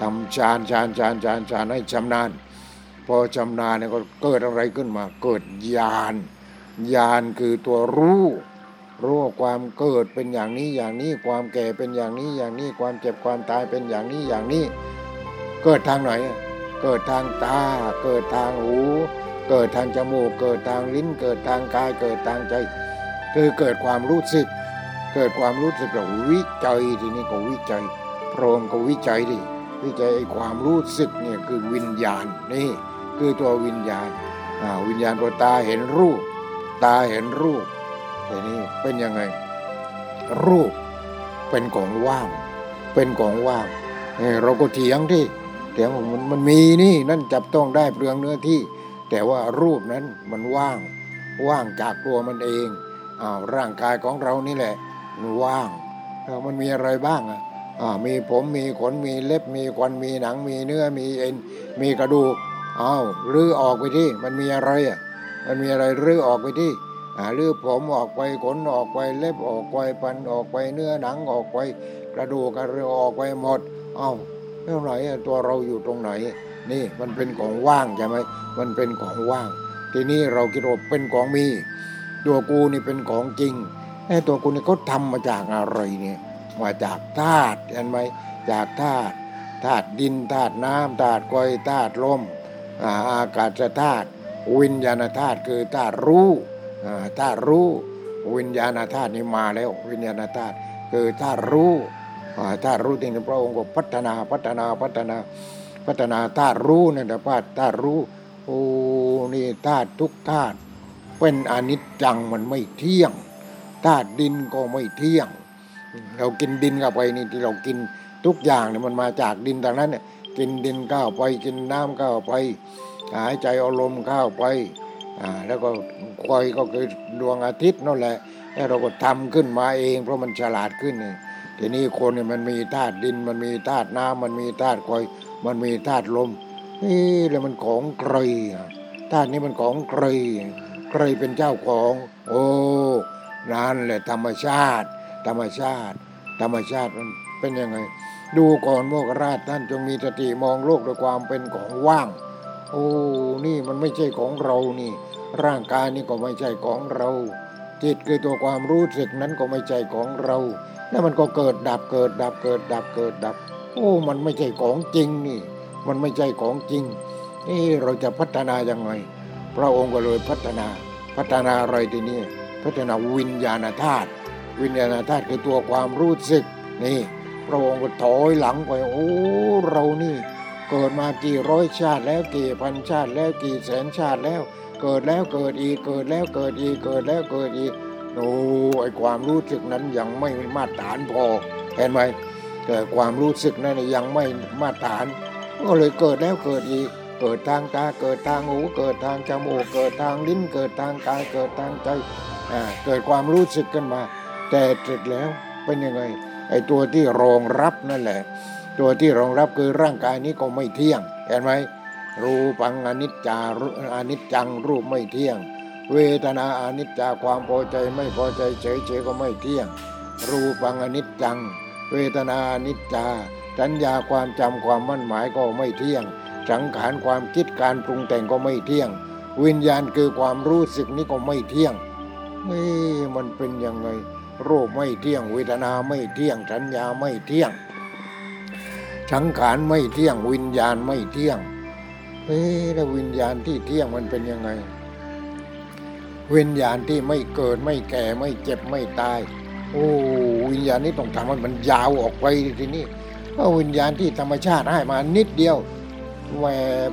ทำฌานฌานฌานฌานฌานให้ชำนาญพอชำนาญเนี่ยก็เกิดอะไรขึ้นมา เกิดญาณญาณคือตัวรู้รู้ว่าความเกิดเป็นอย่างนี้อย่างนี้ความแก่เป็นอย่างนี้อย่างนี้ความเจ็บความตายเป็นอย่างนี้อย่างนี้ เกิดทางไหนเกิดทางตา เกิดทางหู เกิดทางจมูก เกิดทางลิ้น เกิดทางกาย เกิดทางใจ คือเกิดความรู้สึก เกิดความรู้สึกเราวิจัยทีนี้ก็วิจัยพระองค์ก็วิจัยดิวิจัยไอ้ความรู้สึกเนี่ยคือวิญญาณนี่คือตัววิญญาณวิญญาณพอตาเห็นรูป ตาเห็นรูปแต่นี่เป็นยังไง รูปเป็นของว่าง เป็นของว่างเราก็เถียงที่เถียงว่มันมันมีนี่นั่นจับต้องได้เปลืองเนื้อที่ แต่ว่ารูปนั้นมันว่าง ว่างจากตัวมันเองอ้าวร่างกายของเรานี่แหละ ว่างแล้วมันมีอะไรบ้างอะมีผมมีขนมีเล็บมีควันมีหนังมีเนื้อมีเอ็นมีกระดูกอ้าวรื้อออกไปที่มันมีอะไรอะมันมีอะไรรื้อออกไปที่รื้อผมออกไปขนออกไปเล็บออกไปฟันออกไปเนื้อหนังออกไป กระดูกกระเรือออกไปหมดเอ้าแล้วไหนอ่ตัวเราอยู่ตรงไหน นี่มันเป็นของว่างใช่ไหมมันเป็นของว่าง ทีนี้เราคิดว่าเป็นของมี ตัวกูนี่เป็นของจริง ไอ้ตัวกูนี่เขาทำมาจากอะไรเนี่ยมาจากธาตุเห็นไหมจากธาตุธาตุดินธาตุน้ำธาตุไฟธาตุลมอ่าอากาศธาตุวิญญาณธาตุคือธาตุรู้อ่าธาตุรู้ วิญญาณธาตุนี่มาแล้ว วิญญาณธาตุคือธาตุรู้อ่าธาตุรู้ที่พระองค์ก็พัฒนาพัฒนาพัฒนาพัฒนาธาตุรู้นั่นแหละธาตุธาตุรู้โอ้นี่ธาตุทุกธาตุเป็นอนิจจังมันไม่เที่ยง ธาตุดินก็ไม่เที่ยง เรากินดินเข้าไปนี่ที่เรากินทุกอย่างเนี่ยมันมาจากดินดังนั้นเนี่ยกินดินเข้าไปกินน้ำเข้าไป หายใจเอาลมเข้าไปอ่าแล้วก็ควายก็คือดวงอาทิตย์นั่นแหละแล้วเราก็ทำขึ้นมาเอง เพราะมันฉลาดขึ้นนี่ทีนี้คนเนี่ยมันมีธาตุดินมันมีธาตุน้ำมันมีธาตุควายมันมีธาตุลมนี่แล้วมันของใครธาตุนี้มันของใครใครเป็นเจ้าของ โอ้ นั่นแหละธรรมชาติ ธรรมชาติ ธรรมชาติมันเป็นยังไง ดูก่อนโมกราชท่านจงมีสติมองโลกด้วยความเป็นของว่าง โอ้นี่มันไม่ใช่ของเรานี่ ร่างกายนี่ก็ไม่ใช่ของเรา จิตคือตัวความรู้สึกนั้นก็ไม่ใช่ของเรา แล้วมันก็เกิดดับเกิดดับเกิดดับเกิดดับ โอ้ มันไม่ใช่ของจริงนี่ มันไม่ใช่ของจริงเอ๊ะเราจะพัฒนายังไงพระองค์ก็เลยพัฒนาพัฒนาอะไรทีนี้ พัฒนาวิญญาณธาตุวิญญาณธาตุคือตัวความรู้สึกนี่พระองค์ก็ถอยหลังไปโอ้เรานี่ เกิดมากี่ร้อยชาติแล้วกี่พันชาติแล้วกี่แสนชาติแล้ว เกิดแล้วเกิดอีกเกิดแล้วเกิดอีกเกิดแล้วเกิดอีกโอ้ไอความรู้สึกนั้นยังไม่มาตรฐานพอเห็นไหมแต่ความรู้สึกนั้นยังไม่มาตรฐานก็เลยเกิดแล้วเกิดอีกเกิดทางตาเกิดทางหูเกิดทางจมูกเกิดทางลิ้นเกิดทางกายเกิดทางใจ เกิดความรู้สึกขึ้นมา แต่เสร็จแล้วเป็นยังไงไอ้ตัวที่รองรับนั่นแหละ ตัวที่รองรับคือร่างกายนี้ก็ไม่เที่ยง เห็นไหมรูปังอนิจจาอนิจจังรูปไม่เที่ยง เวทนาอนิจจาความพอใจไม่พอใจเฉยเฉยๆก็ไม่เที่ยง รูปังอนิจจัง เวทนาอนิจจาสัญญาความจำความมั่นหมายก็ไม่เที่ยง สังขารความคิดการปรุงแต่งก็ไม่เที่ยง วิญญาณคือความรู้สึกนี้ก็ไม่เที่ยง เฮ้ยมันเป็นยังไง รูปไม่เที่ยงเวทนาไม่เที่ยงสัญญาไม่เที่ยง สังขารไม่เที่ยงวิญญาณไม่เที่ยงเอ๊ะแล้ววิญญาณที่เที่ยงมันเป็นยังไง วิญญาณที่ไม่เกิดไม่แก่ไม่เจ็บไม่ตาย โอ้วิญญาณนี้ต้องทำให้มันยาวออกไปทีนี้เพราวิญญาณที่ธรรมชาติให้มานิดเดียวแหว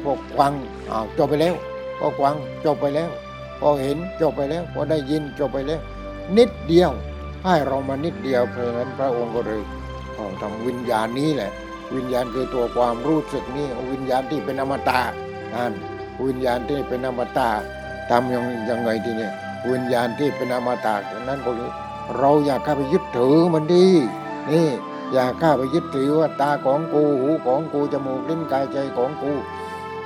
พวกกวังอ้าวจบไปแล้วพอกวังจบไปแล้ว พอเห็นจบไปแล้วพอได้ยินจบไปแล้ว นิดเดียว ให้เรามานิดเดียวเพราะนั้นพระองค์ก็เลยต้องทำวิญญาณนี้แหละ วิญญาณคือตัวความรู้สึกนี่วิญญาณที่เป็นอมตะนั่นวิญญาณที่เป็นอมตะทำยังยังไงทีเนี่ยวิญญาณที่เป็นอมตะนั้นก็เลยเราอยากเข้าไปยึดถือมันดีนี่อย่าเข้าไปยึดถือว่าตาของกูหูของกูจมูกลิ้นกายใจของกู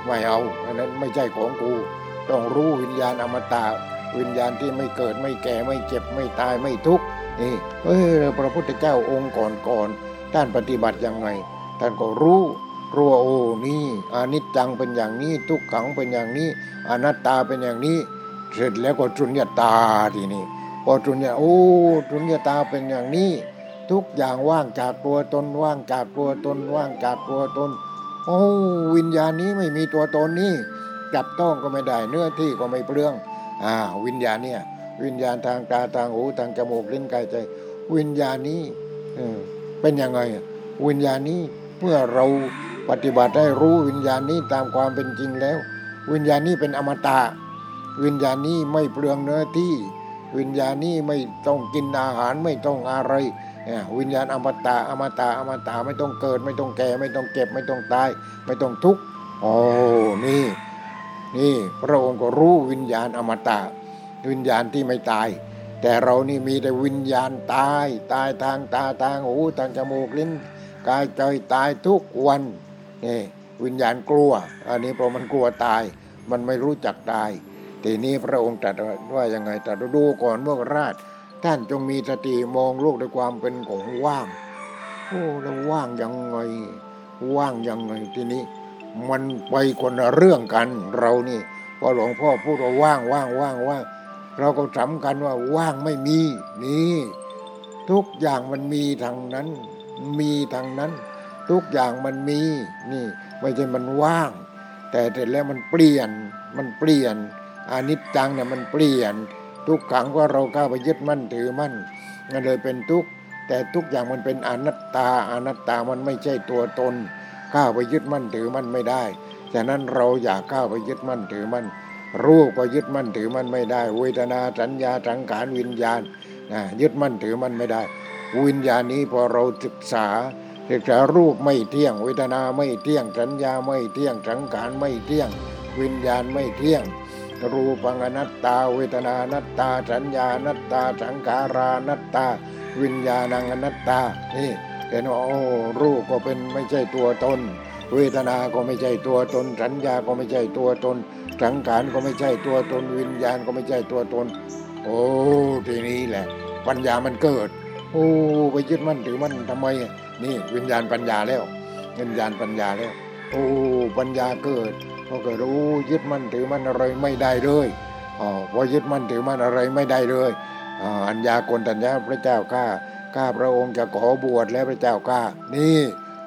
ไม่เอาอันนั้นไม่ใช่ของกู ต้องรู้วิญญาณอมตะวิญญาณที่ไม่เกิดไม่แก่ไม่เจ็บไม่ตายไม่ทุกข์นี่เอ้ยพระพุทธเจ้าองค์ก่อนๆท่านปฏิบัติยังไงท่านก็รู้รู้ว่าโอ้นี่อนิจจังเป็นอย่างนี้ ทุกขังเป็นอย่างนี้ อนัตตาเป็นอย่างนี้ เสร็จแล้วก็จุญญาตาทีนี้พอจุญญาโอ้จุญญาตาเป็นอย่างนี้ ทุกอย่างว่างจากตัวตนว่างจากตัวตนว่างจากตัวตนโอ้วิญญาณนี้ไม่มีตัวตนนี่ จับต้องก็ไม่ได้ เนื้อที่ก็ไม่เปลืองอ่าวิญญาณเนี่ย วิญญาณทางตาทางหูทางจมูกลิ้นกายใจ วิญญาณนี้เป็นยังไงวิญญาณนี้เมื่อเราปฏิบัติได้รู้วิญญาณนี้ตามความเป็นจริงแล้ว วิญญาณนี้เป็นอมตะวิญญาณนี้ไม่เปลืองเนื้อที่ วิญญาณนี้ไม่ต้องกินอาหารไม่ต้องอะไรวิญญาณอมตะอมตะอมตะไม่ต้องเกิด ไม่ต้องแก่ ไม่ต้องเก็บ ไม่ต้องตาย ไม่ต้องทุกข์โอ้นี่ นี่พระองค์ก็รู้วิญญาณอมตะ วิญญาณที่ไม่ตาย แต่เรานี่มีแต่วิญญาณตาย ตายทางตาทางหูทางจมูกลิ้นกายใจตายทุกวันนี่วิญญาณกลัว อันนี้เพราะมันกลัวตาย มันไม่รู้จักตายทีนี้พระองค์ตรัสว่ายังไงตรัสดูก่อนพวกราช ท่านจงมีสติมองโลกด้วยความเป็นของว่าง โอ้แล้วว่างยังไง ว่างยังไงทีนี้ มันไปคนละเรื่องกันเรานี่พอหลวงพ่อพูดว่าว่างว่างว่างว่างเราก็สำคัญว่าว่างไม่มีนี่ทุกอย่างมันมีทางนั้น มีทางนั้น ทุกอย่างมันมีนี่ ไม่ใช่มันว่าง แต่เสร็จแล้วมันเปลี่ยนมันเปลี่ยนอานิจจังเนี่ยมันเปลี่ยน ทุกขังก็เราเข้าไปยึดมั่นถือมั่นมันเลยเป็นทุกข์แต่ทุกอย่างมันเป็นอนัตตาอนัตตามันไม่ใช่ตัวตน ก้าวไปยึดมั่นถือมั่นไม่ได้ฉะนั้นเราอย่าก้าวไปยึดมั่นถือมั่นรูปก็ยึดมั่นถือมั่นไม่ได้เวทนาสัญญาสังขารวิญญาณนะยึดมั่นถือมั่นไม่ได้ วิญญาณนี้พอเราศึกษาศึกษารูปไม่เที่ยง เวทนาไม่เที่ยงสัญญาไม่เที่ยงสังขารไม่เที่ยง วิญญาณไม่เที่ยง รูปังอนัตตา เวทนานัตตา สัญญานัตตาสังขารานัตตา วิญญาณังอนัตตานี่ เห็นว่าโอ้รูปก็เป็นไม่ใช่ตัวตน เวทนา ก็ไม่ใช่ตัวตน สัญญาก็ไม่ใช่ตัวตน สังขารก็ไม่ใช่ตัวตน วิญญาณก็ไม่ใช่ตัวตน โอ้ทีนี้แหละ ปัญญามันเกิด โอ้ไปยึดมั่นถือมั่นทำไม นี่วิญญาณปัญญาแล้ววิญญาณปัญญาแล้ว โอ้ปัญญาเกิดพอเกิดรู้ยึดมั่นถือมั่นอะไรไม่ได้เลยอ๋อพอยึดมั่นถือมั่นอะไรไม่ได้เลยอัญญากนตัญญาพระเจ้าข้า ข้าพระองค์จะขอบวชแล้วพระเจ้าข้านี่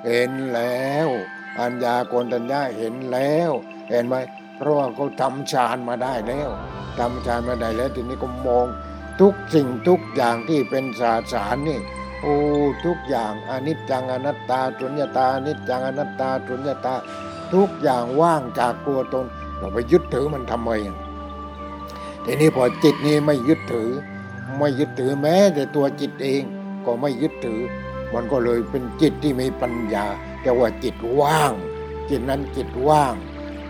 เห็นแล้ว อัญญาโกนตัญญาเห็นแล้ว เห็นไหมเพราะว่าเขาทำฌานมาได้แล้วทำฌานมาได้แล้วทีนี้ก็มอง ทุกสิ่งทุกอย่างที่เป็นศาสตร์นี่โอ้ทุกอย่างอนิจจังอนัตตาสุญญตานิจจังอนัตตาสุญญตา ทุกอย่างว่างจากตัวตนเราไปยึดถือมันทำไมทีนี้พอจิตนี้ไม่ยึดถือ ไม่ยึดถือแม้แต่ตัวจิตเอง ก็ไม่ยึดถือ มันก็เลยเป็นจิตที่มีปัญญาแต่ว่าจิตว่าง จิตนั้นจิตว่าง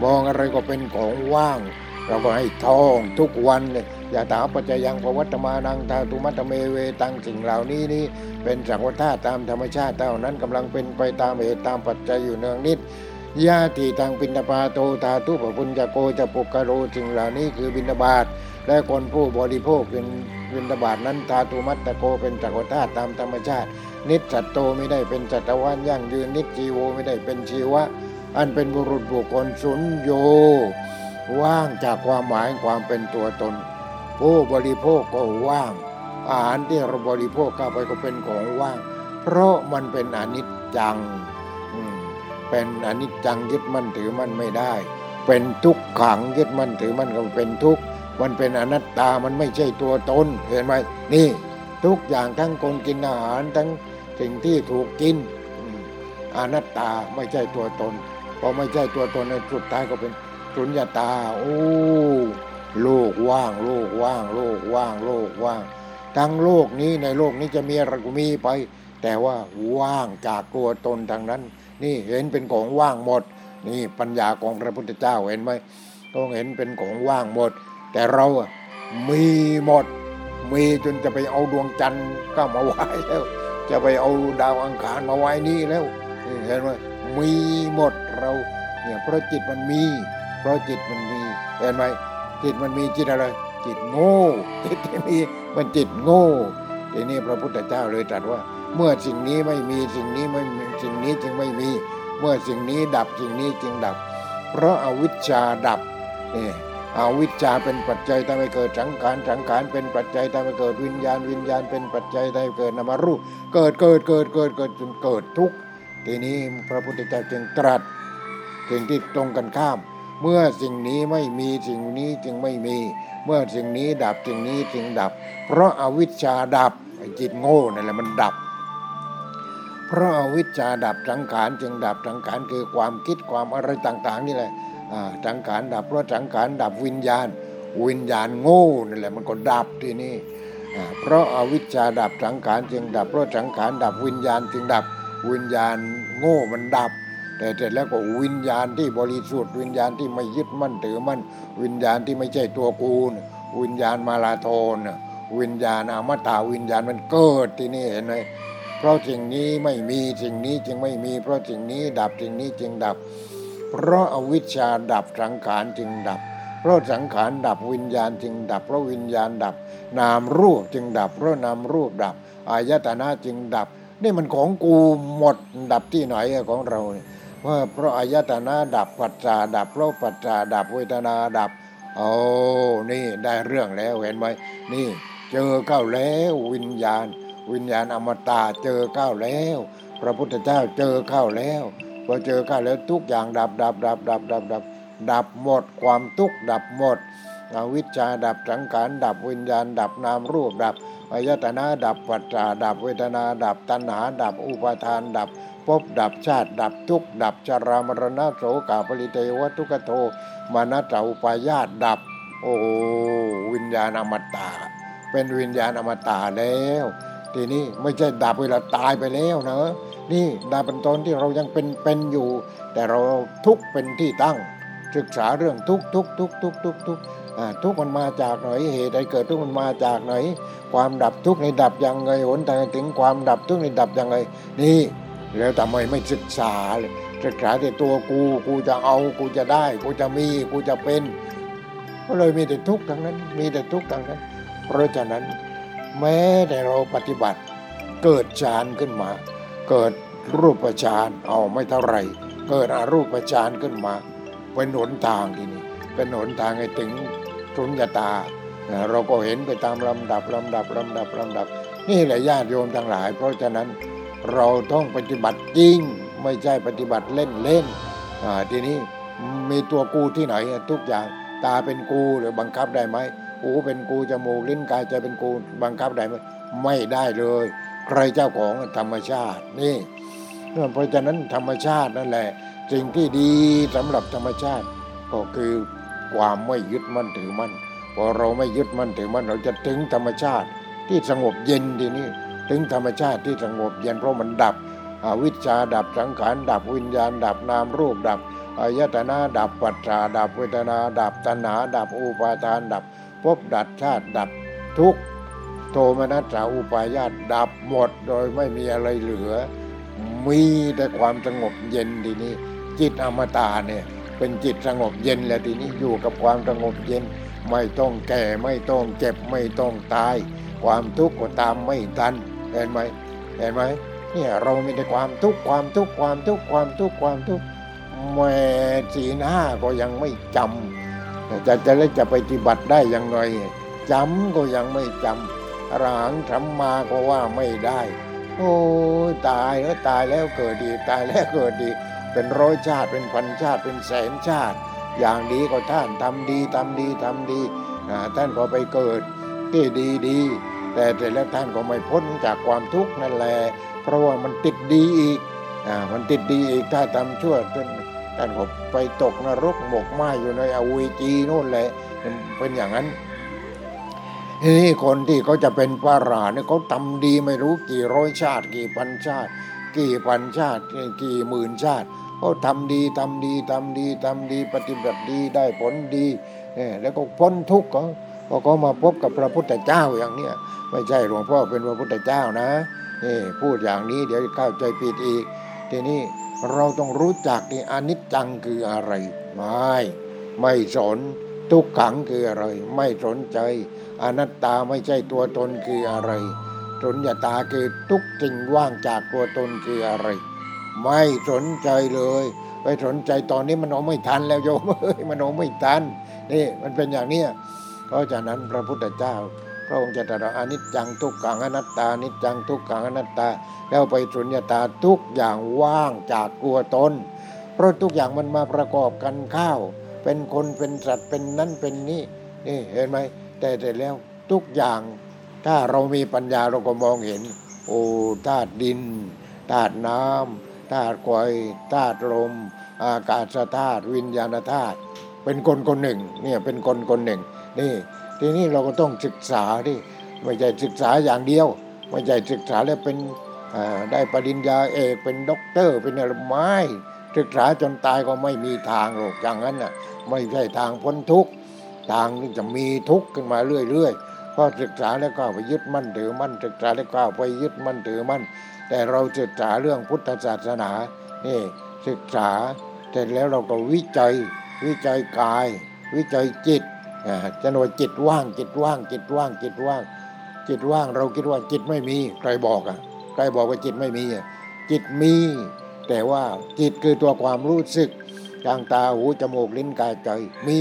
มองอะไรก็เป็นของว่าง เราก็ให้ท่องทุกวันเลยอย่าถาปัจจยังปวัตมานังทาตุมัตเมเวตังสิ่งเหล่านี้นี่เป็นสังวธาตุตามธรรมชาติเท่านั้นกำลังเป็นไปตามเหตุตามปัจจัยอยู่เนืองนิดญาติตังปินตปาโตธาตุปปุญจโกจะปุกกะโรสิ่งเหล่านี้คือบินาบาตและคนผู้บริโภคเป็น บินบาตนั้นธาตุมัตตโกเป็นจักรธาตุตามธรรมชาติ นิจสัตโตไม่ได้เป็นสัตวันยั่งยืนนิจจีโวไม่ได้เป็นชีวะ อันเป็นบุรุษบุคคลสุญโย ว่างจากความหมายความเป็นตัวตน ผู้บริโภคก็ว่าง อาหารที่เราบริโภคเข้าไปก็เป็นของว่าง เพราะมันเป็นอนิจจังเป็นอนิจจังยึดมั่นถือมั่นไม่ได้ เป็นทุกขังยึดมั่นถือมั่นก็เป็นทุกข์ มันเป็นอนัตตามันไม่ใช่ตัวตนเห็นไหมนี่ทุกอย่างทั้งคนกินอาหารทั้งสิ่งที่ถูกกินอนัตตาไม่ใช่ตัวตนพอไม่ใช่ตัวตนในสุดท้ายก็เป็นสุญญตาโอ้โลกว่าง โลกว่าง โลกว่าง โลกว่าง ทั้งโลกนี้ในโลกนี้จะมีอะไรก็มีไป แต่ว่าว่างจากตัวตนทางนั้น นี่เห็นเป็นของว่างหมด นี่ปัญญาของพระพุทธเจ้าเห็นไหมต้องเห็นเป็นของว่างหมด แต่เราอะมีหมด มีจนจะไปเอาดวงจันทร์ก็มาไว้แล้ว จะไปเอาดาวอังคารมาไว้นี่แล้วเห็นไหมมีหมดเราเนี่ยเพราะจิตมันมี เพราะจิตมันมีเห็นไหมจิตมันมีจิตอะไร จิตโง่จิตที่มีมันจิตโง่ทีนี้พระพุทธเจ้าเลยตรัสว่า เมื่อสิ่งนี้ไม่มีสิ่งนี้ไม่มีสิ่งนี้จึงไม่มี เมื่อสิ่งนี้ดับสิ่งนี้จึงดับ เพราะอาวิชชาดับนี่ อาวิชชาเป็นปัจจัยทำให้เกิดสังขารสังขารเป็นปัจจัยทำให้เกิดวิญญาณ วิญญาณเป็นปัจจัยทำให้เกิดนามรูป เกิดเกิดเกิดเกิดเกิดจนเกิดทุกข์ทีนี้พระพุทธเจ้าจึงตรัสสิ่งที่ตรงกันข้าม เมื่อสิ่งนี้ไม่มีสิ่งนี้จึงไม่มี เมื่อสิ่งนี้ดับสิ่งนี้จึงดับ เพราะอาวิชชาดับจิตโง่นั่นแหละมันดับเพราะอาวิชชาดับสังขารจึงดับสังขารคือความคิดความอะไรต่าง ๆ นี่แหละ สังขารดับเพราะสังขารดับวิญญาณ วิญญาณโง่นั่นแหละมันก็ดับที่นี่เพราะอาวิชชาดับสังขารจึงดับ เพราะสังขารดับวิญญาณจึงดับวิญญาณโง่มันดับ แต่เสร็จแล้วก็วิญญาณที่บริสุทธิ์วิญญาณที่ไม่ยึดมั่นถือมั่นวิญญาณที่ไม่ใช่ตัวกูนวิญญาณมาลาโทนวิญญาณอมตะวิญญาณมันเกิดที่นี่เห็นไหมเพราะสิ่งนี้ไม่มีสิ่งนี้จึงไม่มี เพราะสิ่งนี้ดับสิ่งนี้จึงดับ เพราะอวิชชาดับสังขารจึงดับ เพราะสังขารดับวิญญาณจึงดับ เพราะวิญญาณดับ นามรูปจึงดับ เพราะนามรูปดับ อายตนะจึงดับ นี่มันของกูหมดดับที่ไหนของเราเนี่ยว่าเพราะอายตนะดับปัจจาดับเพราะปัจจาดับเวทนาดับโอ้นี่ได้เรื่องแล้วเห็นไหมนี่เจอเข้าแล้ววิญญาณ วิญญาณอมตะเจอเข้าแล้ว พระพุทธเจ้าเจอเข้าแล้ว พอเจอเข้าแล้วทุกอย่างดับดับดับดับดับดับดับหมดความทุกข์ดับหมดอวิชชาดับสังขารดับวิญญาณ ดับนามรูปดับอายตนะดับปัจจาดับเวทนา ดับตัณหา ดับอุปาทาน ดับภพดับชาติ ดับทุกข์ดับชรามรณะโสกาปริเทวทุกโทมานะเจ้าปายาตดับ โอ้วิญญาณอมตะเป็นวิญญาณอมตะแล้ว ทีนี้ไม่ใช่ดับเวลาตายไปแล้วนะนี่ดับเป็นตอนที่เรายังเป็นเป็นอยู่ แต่เราทุกข์เป็นที่ตั้ง ศึกษาเรื่องทุกข์ทุกข์ทุกข์ทุกข์ทุกข์ทุกข์อ่าทุกข์มันมาจากไหนเหตุใดเกิดทุกข์มันมาจากไหน ความดับทุกข์ในดับยังไงหนทางถึงความดับทุกข์ในดับยังไง นี่แล้วทำไมไม่ศึกษาเลยศึกษาแต่ตัวกูกูจะเอากูจะได้ กูจะมีกูจะเป็น ก็เลยมีแต่ทุกข์ทั้งนั้น มีแต่ทุกข์ทั้งนั้น เพราะฉะนั้น แม้แต่เราปฏิบัติ เกิดฌานขึ้นมา เกิดรูปฌานเอาไม่เท่าไร เกิดอรูปฌานขึ้นมาเป็นหนทางทีนี่เป็นหนทางให้ถึงสุญญตา เราก็เห็นไปตามลำดับลำดับลำดับลำดับ นี่แหละญาติโยมทั้งหลาย เพราะฉะนั้นเราต้องปฏิบัติจริง ไม่ใช่ปฏิบัติเล่นเล่นทีนี้มีตัวกูที่ไหนทุกอย่างตาเป็นกูหรือบังคับได้ไหม หูเป็นกูจมูกลิ้นกายใจเป็นกูบังคับได้ไหมไม่ได้เลย ใครเจ้าของธรรมชาตินี่เพราะฉะนั้นธรรมชาตินั่นแหละ สิ่งที่ดีสำหรับธรรมชาติ ก็คือความไม่ยึดมั่นถือมั่นพอเราไม่ยึดมั่นถือมั่นเราจะถึงธรรมชาติที่สงบเย็นทีนี้ถึงธรรมชาติที่สงบเย็นเพราะมันดับอวิชชาดับสังขารดับวิญญาณ ดับนามรูปดับอายตนะดับปัจจาดับเวทนา ดับตัณหาดับอุปาทานดับ ภพดับชาติดับทุกโทมนัสสาอุปายาตดับหมดโดยไม่มีอะไรเหลือ มีแต่ความสงบเย็นทีนี้ จิตอมตะเนี่ยเป็นจิตสงบเย็นแล้วทีนี้อยู่กับความสงบเย็น ไม่ต้องแก่ไม่ต้องเจ็บไม่ต้องตาย ความทุกข์ก็ตามไม่ทันเห็นไหมเห็นไหมเนี่ยเรามีแต่ความทุกข์ความทุกข์ความทุกข์ความทุกข์ความทุกข์แม่สีหน้าก็ยังไม่จำ จะจะแล้วจะปฏิบัติได้ยังไงจำก็ยังไม่จำอรหังสัมมาก็ว่าไม่ได้ โอ้ตายแล้วตายแล้วเกิดดี ตายแล้วเกิดดี เป็นร้อยชาติเป็นพันชาติเป็นแสนชาติ อย่างดีก็ท่านทำดีทำดีทำดีท่านก็ไปเกิดที่ดีดีแต่แต่แล้วท่านก็ไม่พ้นจากความทุกข์นั่นแหละเพราะว่ามันติดดีอีกอ่ามันติดดีอีกถ้าทำชั่วท่าน ท่านก็ไปตกนรกหมกไหม้อยู่ในอเวจีนู่นแหละเป็นอย่างนั้นนี้คนที่เขาจะเป็นปาราเนี่ยเขาทำดีไม่รู้กี่ร้อยชาติ กี่พันชาติ กี่พันชาติ กี่หมื่นชาติเขาทำดีทำดีทำดีทำดีปฏิบัติดีได้ผลดีเนี่ยแล้วก็พ้นทุกข์เขาพอเขามาพบกับพระพุทธเจ้าอย่างเนี้ยไม่ใช่หลวงพ่อเป็นพระพุทธเจ้านะนี่พูดอย่างนี้เดี๋ยวเข้าใจผิดอีกทีนี้ เราต้องรู้จักในอนิจจังคืออะไร ไม่ ไม่สน ทุกขังคืออะไร ไม่สนใจ อนัตตาไม่ใช่ตัวตนคืออะไรสุญญตาคือทุกสิ่งว่างจากตัวตนคืออะไร ไม่สนใจเลยไปสนใจตอนนี้มันเอาไม่ทันแล้วโยมเอ้ยมันเอาไม่ทันนี่มันเป็นอย่างเนี้ยเพราะฉะนั้นพระพุทธเจ้า พระองค์จะตรัสอนิจจังทุกขังอนัตตานิจจังทุกขังอนัตตา แล้วไปสุญญตาทุกอย่างว่างจากตัวตนเพราะทุกอย่างมันมาประกอบกันข้าว เป็นคนเป็นสัตว์เป็นนั่นเป็นนี่นี่เห็นไหมแต่แต่แล้วทุกอย่างถ้าเรามีปัญญาเราก็มองเห็น โอ้ธาตุดินธาตุน้ำธาตุไฟธาตุลม อากาศธาตุวิญญาณธาตุเป็นคนคนหนึ่งเนี่ยเป็นคนคนหนึ่ง นี่ ทีนี้เราก็ต้องศึกษาที่ไม่ใช่ศึกษาอย่างเดียว ไม่ใช่ศึกษาแล้วเป็นได้ปริญญาเอกเป็นด็อกเตอร์ เป็นอะไรไม่ศึกษาจนตายก็ไม่มีทางหรอกอย่างนั้นน่ะไม่ใช่ทางพ้นทุกข์ทางที่จะมีทุกข์ขึ้นมาเรื่อยๆเพราะศึกษาแล้วก็ไปยึดมั่นถือมั่นศึกษาแล้วก็ไปยึดมั่นถือมั่น แต่เราศึกษาเรื่องพุทธศาสนานี่ศึกษาเสร็จแล้วเราก็วิจัยวิจัยกาย วิจัยจิต จะหน่วยจิตว่างจิตว่างจิตว่างจิตว่าง จิตว่างเราคิดว่าจิตไม่มีใครบอกอะใครบอกว่าจิตไม่มีอะจิตมี แต่ว่าจิตคือตัวความรู้สึกทางตาหูจมูกลิ้นกายใจมี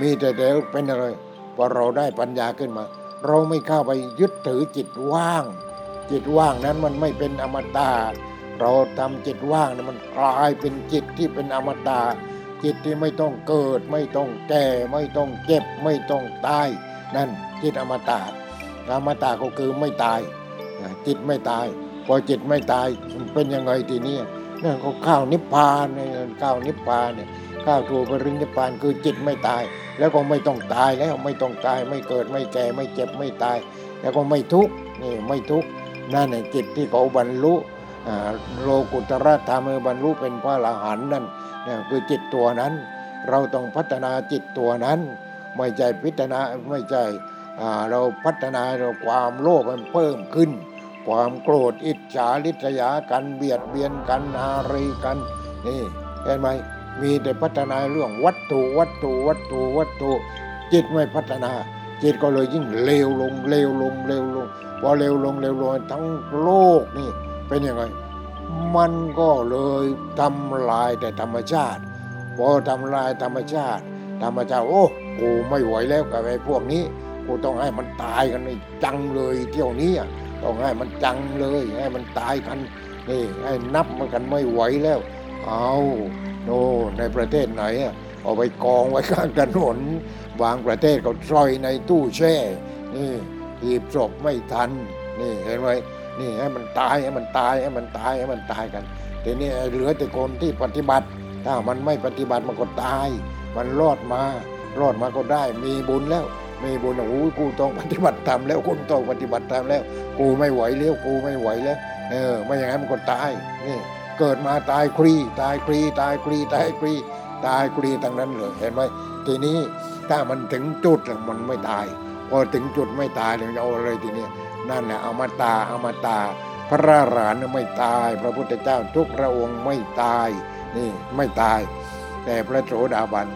มีแต่เดี๋ยวเป็นอะไรพอเราได้ปัญญาขึ้นมา เราไม่เข้าไปยึดถือจิตว่าง จิตว่างนั้นมันไม่เป็นอมตะเราทำจิตว่างนั้นมันกลายเป็นจิตที่เป็นอมตะ จิตที่ไม่ต้องเกิด ไม่ต้องแก่ไม่ต้องเจ็บไม่ต้องตาย นั่นจิตอมตะอมตะก็คือไม่ตาย จิตไม่ตาย พอจิตไม่ตายมันเป็นยังไงทีนี้นั่นก็ข้าวนิพพานเนี่ยข้าวนิพพานเนี่ยข้าวถูปรินิพพานคือจิตไม่ตาย แล้วก็ไม่ต้องตายแล้วไม่ต้องตายไม่เกิดไม่แก่ไม่เจ็บไม่ตาย แล้วก็ไม่ทุกข์นี่ไม่ทุกข์นั่นแหละจิตที่เขาบรรลุ โลกุตระธรรมบรรลุเป็นพระอรหันต์นั่นนะคือจิตตัวนั้น เราต้องพัฒนาจิตตัวนั้น ไม่ใช่พิจารณาไม่ใช่อ่าเราพัฒนาเราความโลภมันเพิ่มขึ้น ความโกรธอิจฉาริษยากันเบียดเบียนกันอารีกันนี่เห็นไหมมีแต่พัฒนาเรื่องวัตถุวัตถุวัตถุวัตถุจิตไม่พัฒนา จิตก็เลยยิ่งเลวลงเลวลงเลวลงพอเลวลงเลวลงทั้งโลกนี่ เป็นยังไงมันก็เลยทำลายแต่ธรรมชาติพอทำลายธรรมชาติ ธรรมชาติโอ้กูไม่ไหวแล้วกับไอ้พวกนี้กูต้องให้มันตายกันในจังเลยเที่ยวนี้ต้องให้มันจังเลยให้มันตายกันนี่ให้นับมันกันไม่ไหวแล้ว เอาโนในประเทศไหนเอาไปกองไว้ข้างถนนบางประเทศก็ซอยในตู้แช่นี่หีบศพไม่ทันนี่เห็นไหม นี่ให้มันตายให้มันตายให้มันตายให้มันตายกันทีนี้เหลือแต่คนที่ปฏิบัติ ถ้ามันไม่ปฏิบัติมันก็ตาย มันรอดมารอดมาก็ได้ มีบุญแล้วมีบุญโอ้ยกูต้องปฏิบัติตามแล้วคุณต้องปฏิบัติตามแล้ว กูไม่ไหวแล้วกูไม่ไหวแล้ว เออไม่อย่างนั้นมันก็ตายนี่เกิดมาตายครีตายครีตายครีตายครีตายครีทั้งนั้นเลยเห็นไหมทีนี้ถ้ามันถึงจุดมันไม่ตาย พอถึงจุดไม่ตายเลยเอาอะไรทีนี้ นั่นแหละอมตะอมตะพระอรหันไม่ตาย พระพุทธเจ้าทุกพระองค์ไม่ตายนี่ไม่ตาย แต่พระโสดาบัน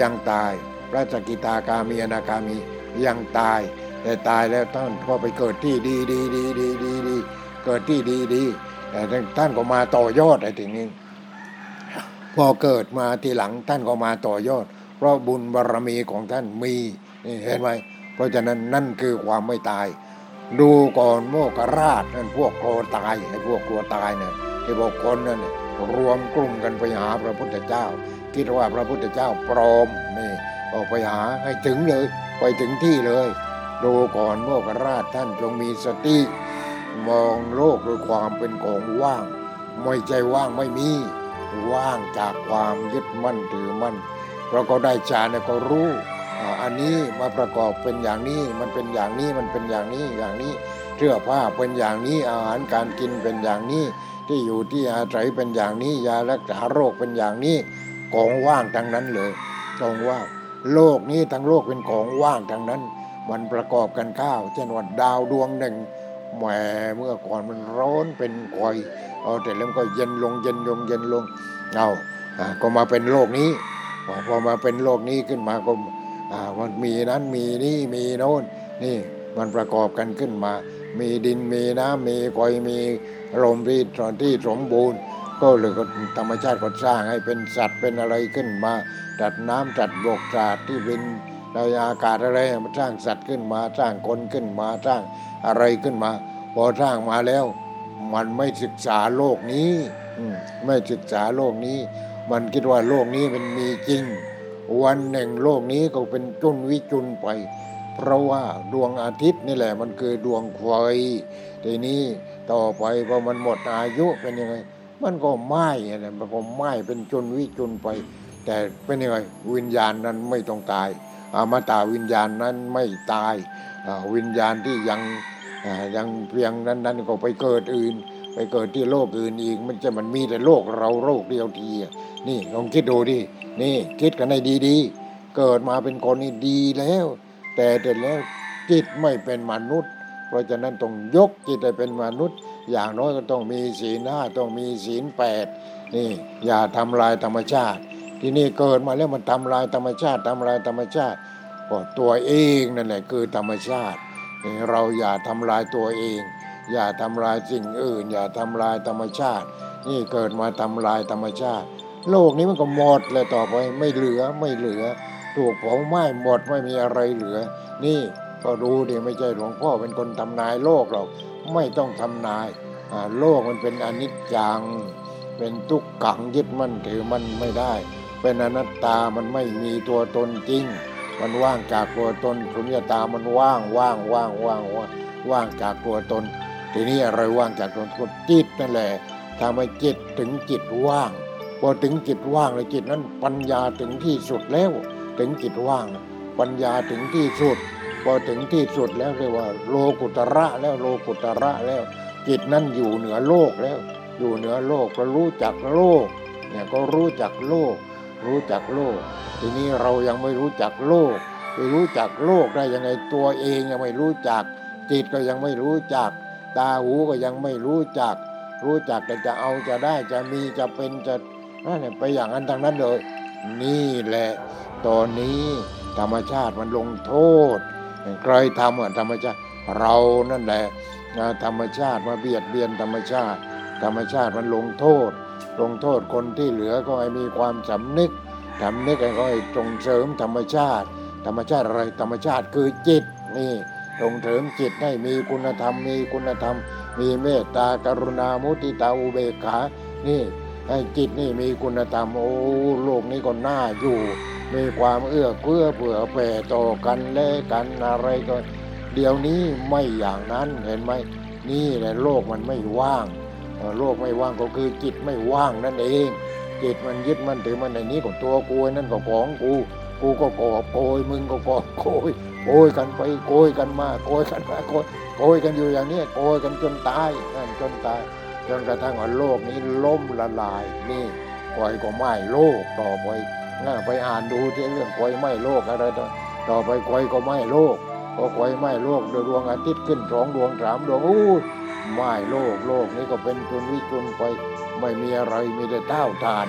ยังตาย พระสกิตาคามีอนาคามียังตาย แต่ตายแล้วท่านก็ไปเกิดที่ดีดีดีดีดีดีเกิดที่ดีดีแต่ท่านก็มาต่อยอดไอ้ทีนี้พอเกิดมาทีหลังท่านก็มาต่อยอด เพราะบุญบารมีของท่านมีนี่เห็นไหมเพราะฉะนั้นนั่นคือความไม่ตาย ดูก่อนโมกราชนั่นพวกกลัวตายไอ้พวกกลัวตายเนี่ยไอ้พวกคนนั่นน่ะรวมกลุ่มกันไปหาพระพุทธเจ้า คิดว่าพระพุทธเจ้าปลอมนี่ออกไปหาให้ถึงเลย ไปถึงที่เลย ดูก่อนโมกราชท่านจงมีสติ มองโลกด้วยความเป็นของว่าง ไม่ใจว่างไม่มีว่างจากความยึดมั่นถือมั่นเราก็ได้ฌานเนี่ยก็รู้ อันนี้มาประกอบเป็นอย่างนี้มันเป็นอย่างนี้มันเป็นอย่างนี้อย่างนี้เสื้อผ้าเป็นอย่างนี้อาหารการกินเป็นอย่างนี้ ที่อยู่ที่อาศัยเป็นอย่างนี้ยารักษาโรคเป็นอย่างนี้ของว่างทั้งนั้นเลยของว่างโลกนี้ทั้งโลกเป็นของว่างทั้งนั้น มันประกอบกันข้าวเช่นว่าดาวดวงหนึ่งแหมเมื่อก่อนมันร้อนเป็นคอยเอาแต่แล้วก็เย็นลงเย็นลงเย็นลงเอาอ่าก็มาเป็นโลกนี้พอมาเป็นโลกนี้ขึ้นมาก็ มันมีนั้นมีนี่มีโน้นนี่มันประกอบกันขึ้นมา มีดินมีน้ำมีคอยมีลมที่ตอนที่สมบูรณ์ ก็เลยธรรมชาติก็สร้างให้เป็นสัตว์เป็นอะไรขึ้นมาจัดน้ำจัดบกจัดที่เป็นในอากาศอะไรมันสร้างสัตว์ขึ้นมาสร้างคนขึ้นมาสร้างอะไรขึ้นมา พอสร้างมาแล้ว มันไม่ศึกษาโลกนี้ไม่ศึกษาโลกนี้ มันคิดว่าโลกนี้มันมีจริง วันหนึ่งโลกนี้ก็เป็นจุนวิจุนไป เพราะว่าดวงอาทิตย์นี่แหละมันคือดวงไฟทีนี้ต่อไปพอมันหมดอายุเป็นยังไง มันก็ไหม้อะไรมันก็ไหม้เป็นจุนวิจุนไป แต่เป็นยังไงวิญญาณนั้นไม่ต้องตายอมตะวิญญาณนั้นไม่ตายวิญญาณที่ยังยังเพียงนั้นนั้นก็ไปเกิดอื่น ไปเกิดที่โลกอื่นอีก มันจะมันมีแต่โลกเราโลกเดียวทีนี่ลองคิดดูดินี่คิดกันให้ดีๆ เกิดมาเป็นคนนี่ดีแล้ว แต่แต่แล้วจิตไม่เป็นมนุษย์ เพราะฉะนั้นต้องยกจิตให้เป็นมนุษย์ อย่างน้อยก็ต้องมีศีลห้าต้องมีศีลแปดนี่อย่าทำลายธรรมชาติ ที่นี่เกิดมาแล้วมันทำลายธรรมชาติทำลายธรรมชาติก็ตัวเองนั่นแหละคือธรรมชาติ เราอย่าทำลายตัวเอง อย่าทำลายสิ่งอื่น อย่าทำลายธรรมชาติ นี่เกิดมาทำลายธรรมชาติ โลกนี้มันก็หมดเลยต่อไปไม่เหลือไม่เหลือ ถูกเผาไหม้หมดไม่มีอะไรเหลือ นี่ก็ดูดิไม่ใช่หลวงพ่อเป็นคนทำนายโลกหรอกไม่ต้องทำนายโลกมันเป็นอนิจจัง เป็นทุกขังยึดมั่นถือมันไม่ได้ เป็นอนัตตามันไม่มีตัวตนจริง มันว่างจากตัวตนสุญญตามันว่างว่างว่างว่างว่างว่างจากตัวตน ทีนี้อะไรว่างจากตัวตนจิตนั่นแหละทำให้จิตถึงจิตว่าง พอถึงจิตว่างแล้วจิตนั้นปัญญาถึงที่สุดแล้ว ถึงจิตว่าง ปัญญาถึงที่สุด พอถึงที่สุดแล้วเรียกว่า โลกุตระแล้วโลกุตระแล้ว จิตนั้นอยู่เหนือโลกแล้ว อยู่เหนือโลกก็รู้จักโลกเนี่ยก็รู้จักโลก รู้จักโลก ทีนี้เรายังไม่รู้จักโลกไปรู้จักโลกได้ยังไงตัวเองยังไม่รู้จัก จิตก็ยังไม่รู้จัก ตาหูก็ยังไม่รู้จัก รู้จักแต่จะเอาจะได้จะมีจะเป็นจะนั่นแหละไปอย่างนั้นทางนั้นเลย นี่แหละตอนนี้ธรรมชาติมันลงโทษใครทำอะธรรมชาติเรานั่นแหละนะธรรมชาติมาเบียดเบียนธรรมชาติ ธรรมชาติมันลงโทษ ลงโทษคนที่เหลือก็ให้มีความสำนึกสำนึกก็ให้ส่งเสริมธรรมชาติ ธรรมชาติอะไรธรรมชาติคือจิตนี่ ส่งเสริมจิตให้มีคุณธรรม มีคุณธรรม มีเมตตากรุณามุติตาอุเบกขา นี่ให้จิตนี่มีคุณธรรม โอ้โลกนี้ก็น่าอยู่ มีความเอื้อเฟื้อเผื่อแผ่ต่อกันและกันอะไรก็เดี๋ยวนี้ไม่อย่างนั้นเห็นไหมนี่แหละโลกมันไม่ว่างโลกไม่ว่างก็คือจิตไม่ว่างนั่นเองจิตมันยึดมันถือมันในนี้ก็ตัวกูนั่นก็ของกู กูก็กอบโกยมึงก็กอบโกย โกยกันไปโกยกันมาโกยกันมาโกยโกยกันอยู่อย่างนี้โกยกันจนตายนั่นจนตายจนกระทั่งว่าโลกนี้ล่มละลายนี่ไฟก็ไหม้โลกต่อไปน่าไปอ่านดูที่เรื่องไฟไหม้โลกอะไรต่อต่อไปไฟก็ไหม้โลกพอไฟไหม้โลกโดยดวงอาทิตย์ขึ้นสองดวงสามดวงอู้ไหม้โลกโลกนี้ก็เป็นจุนวิจุนไปไม่มีอะไรมีแต่เต้าทาน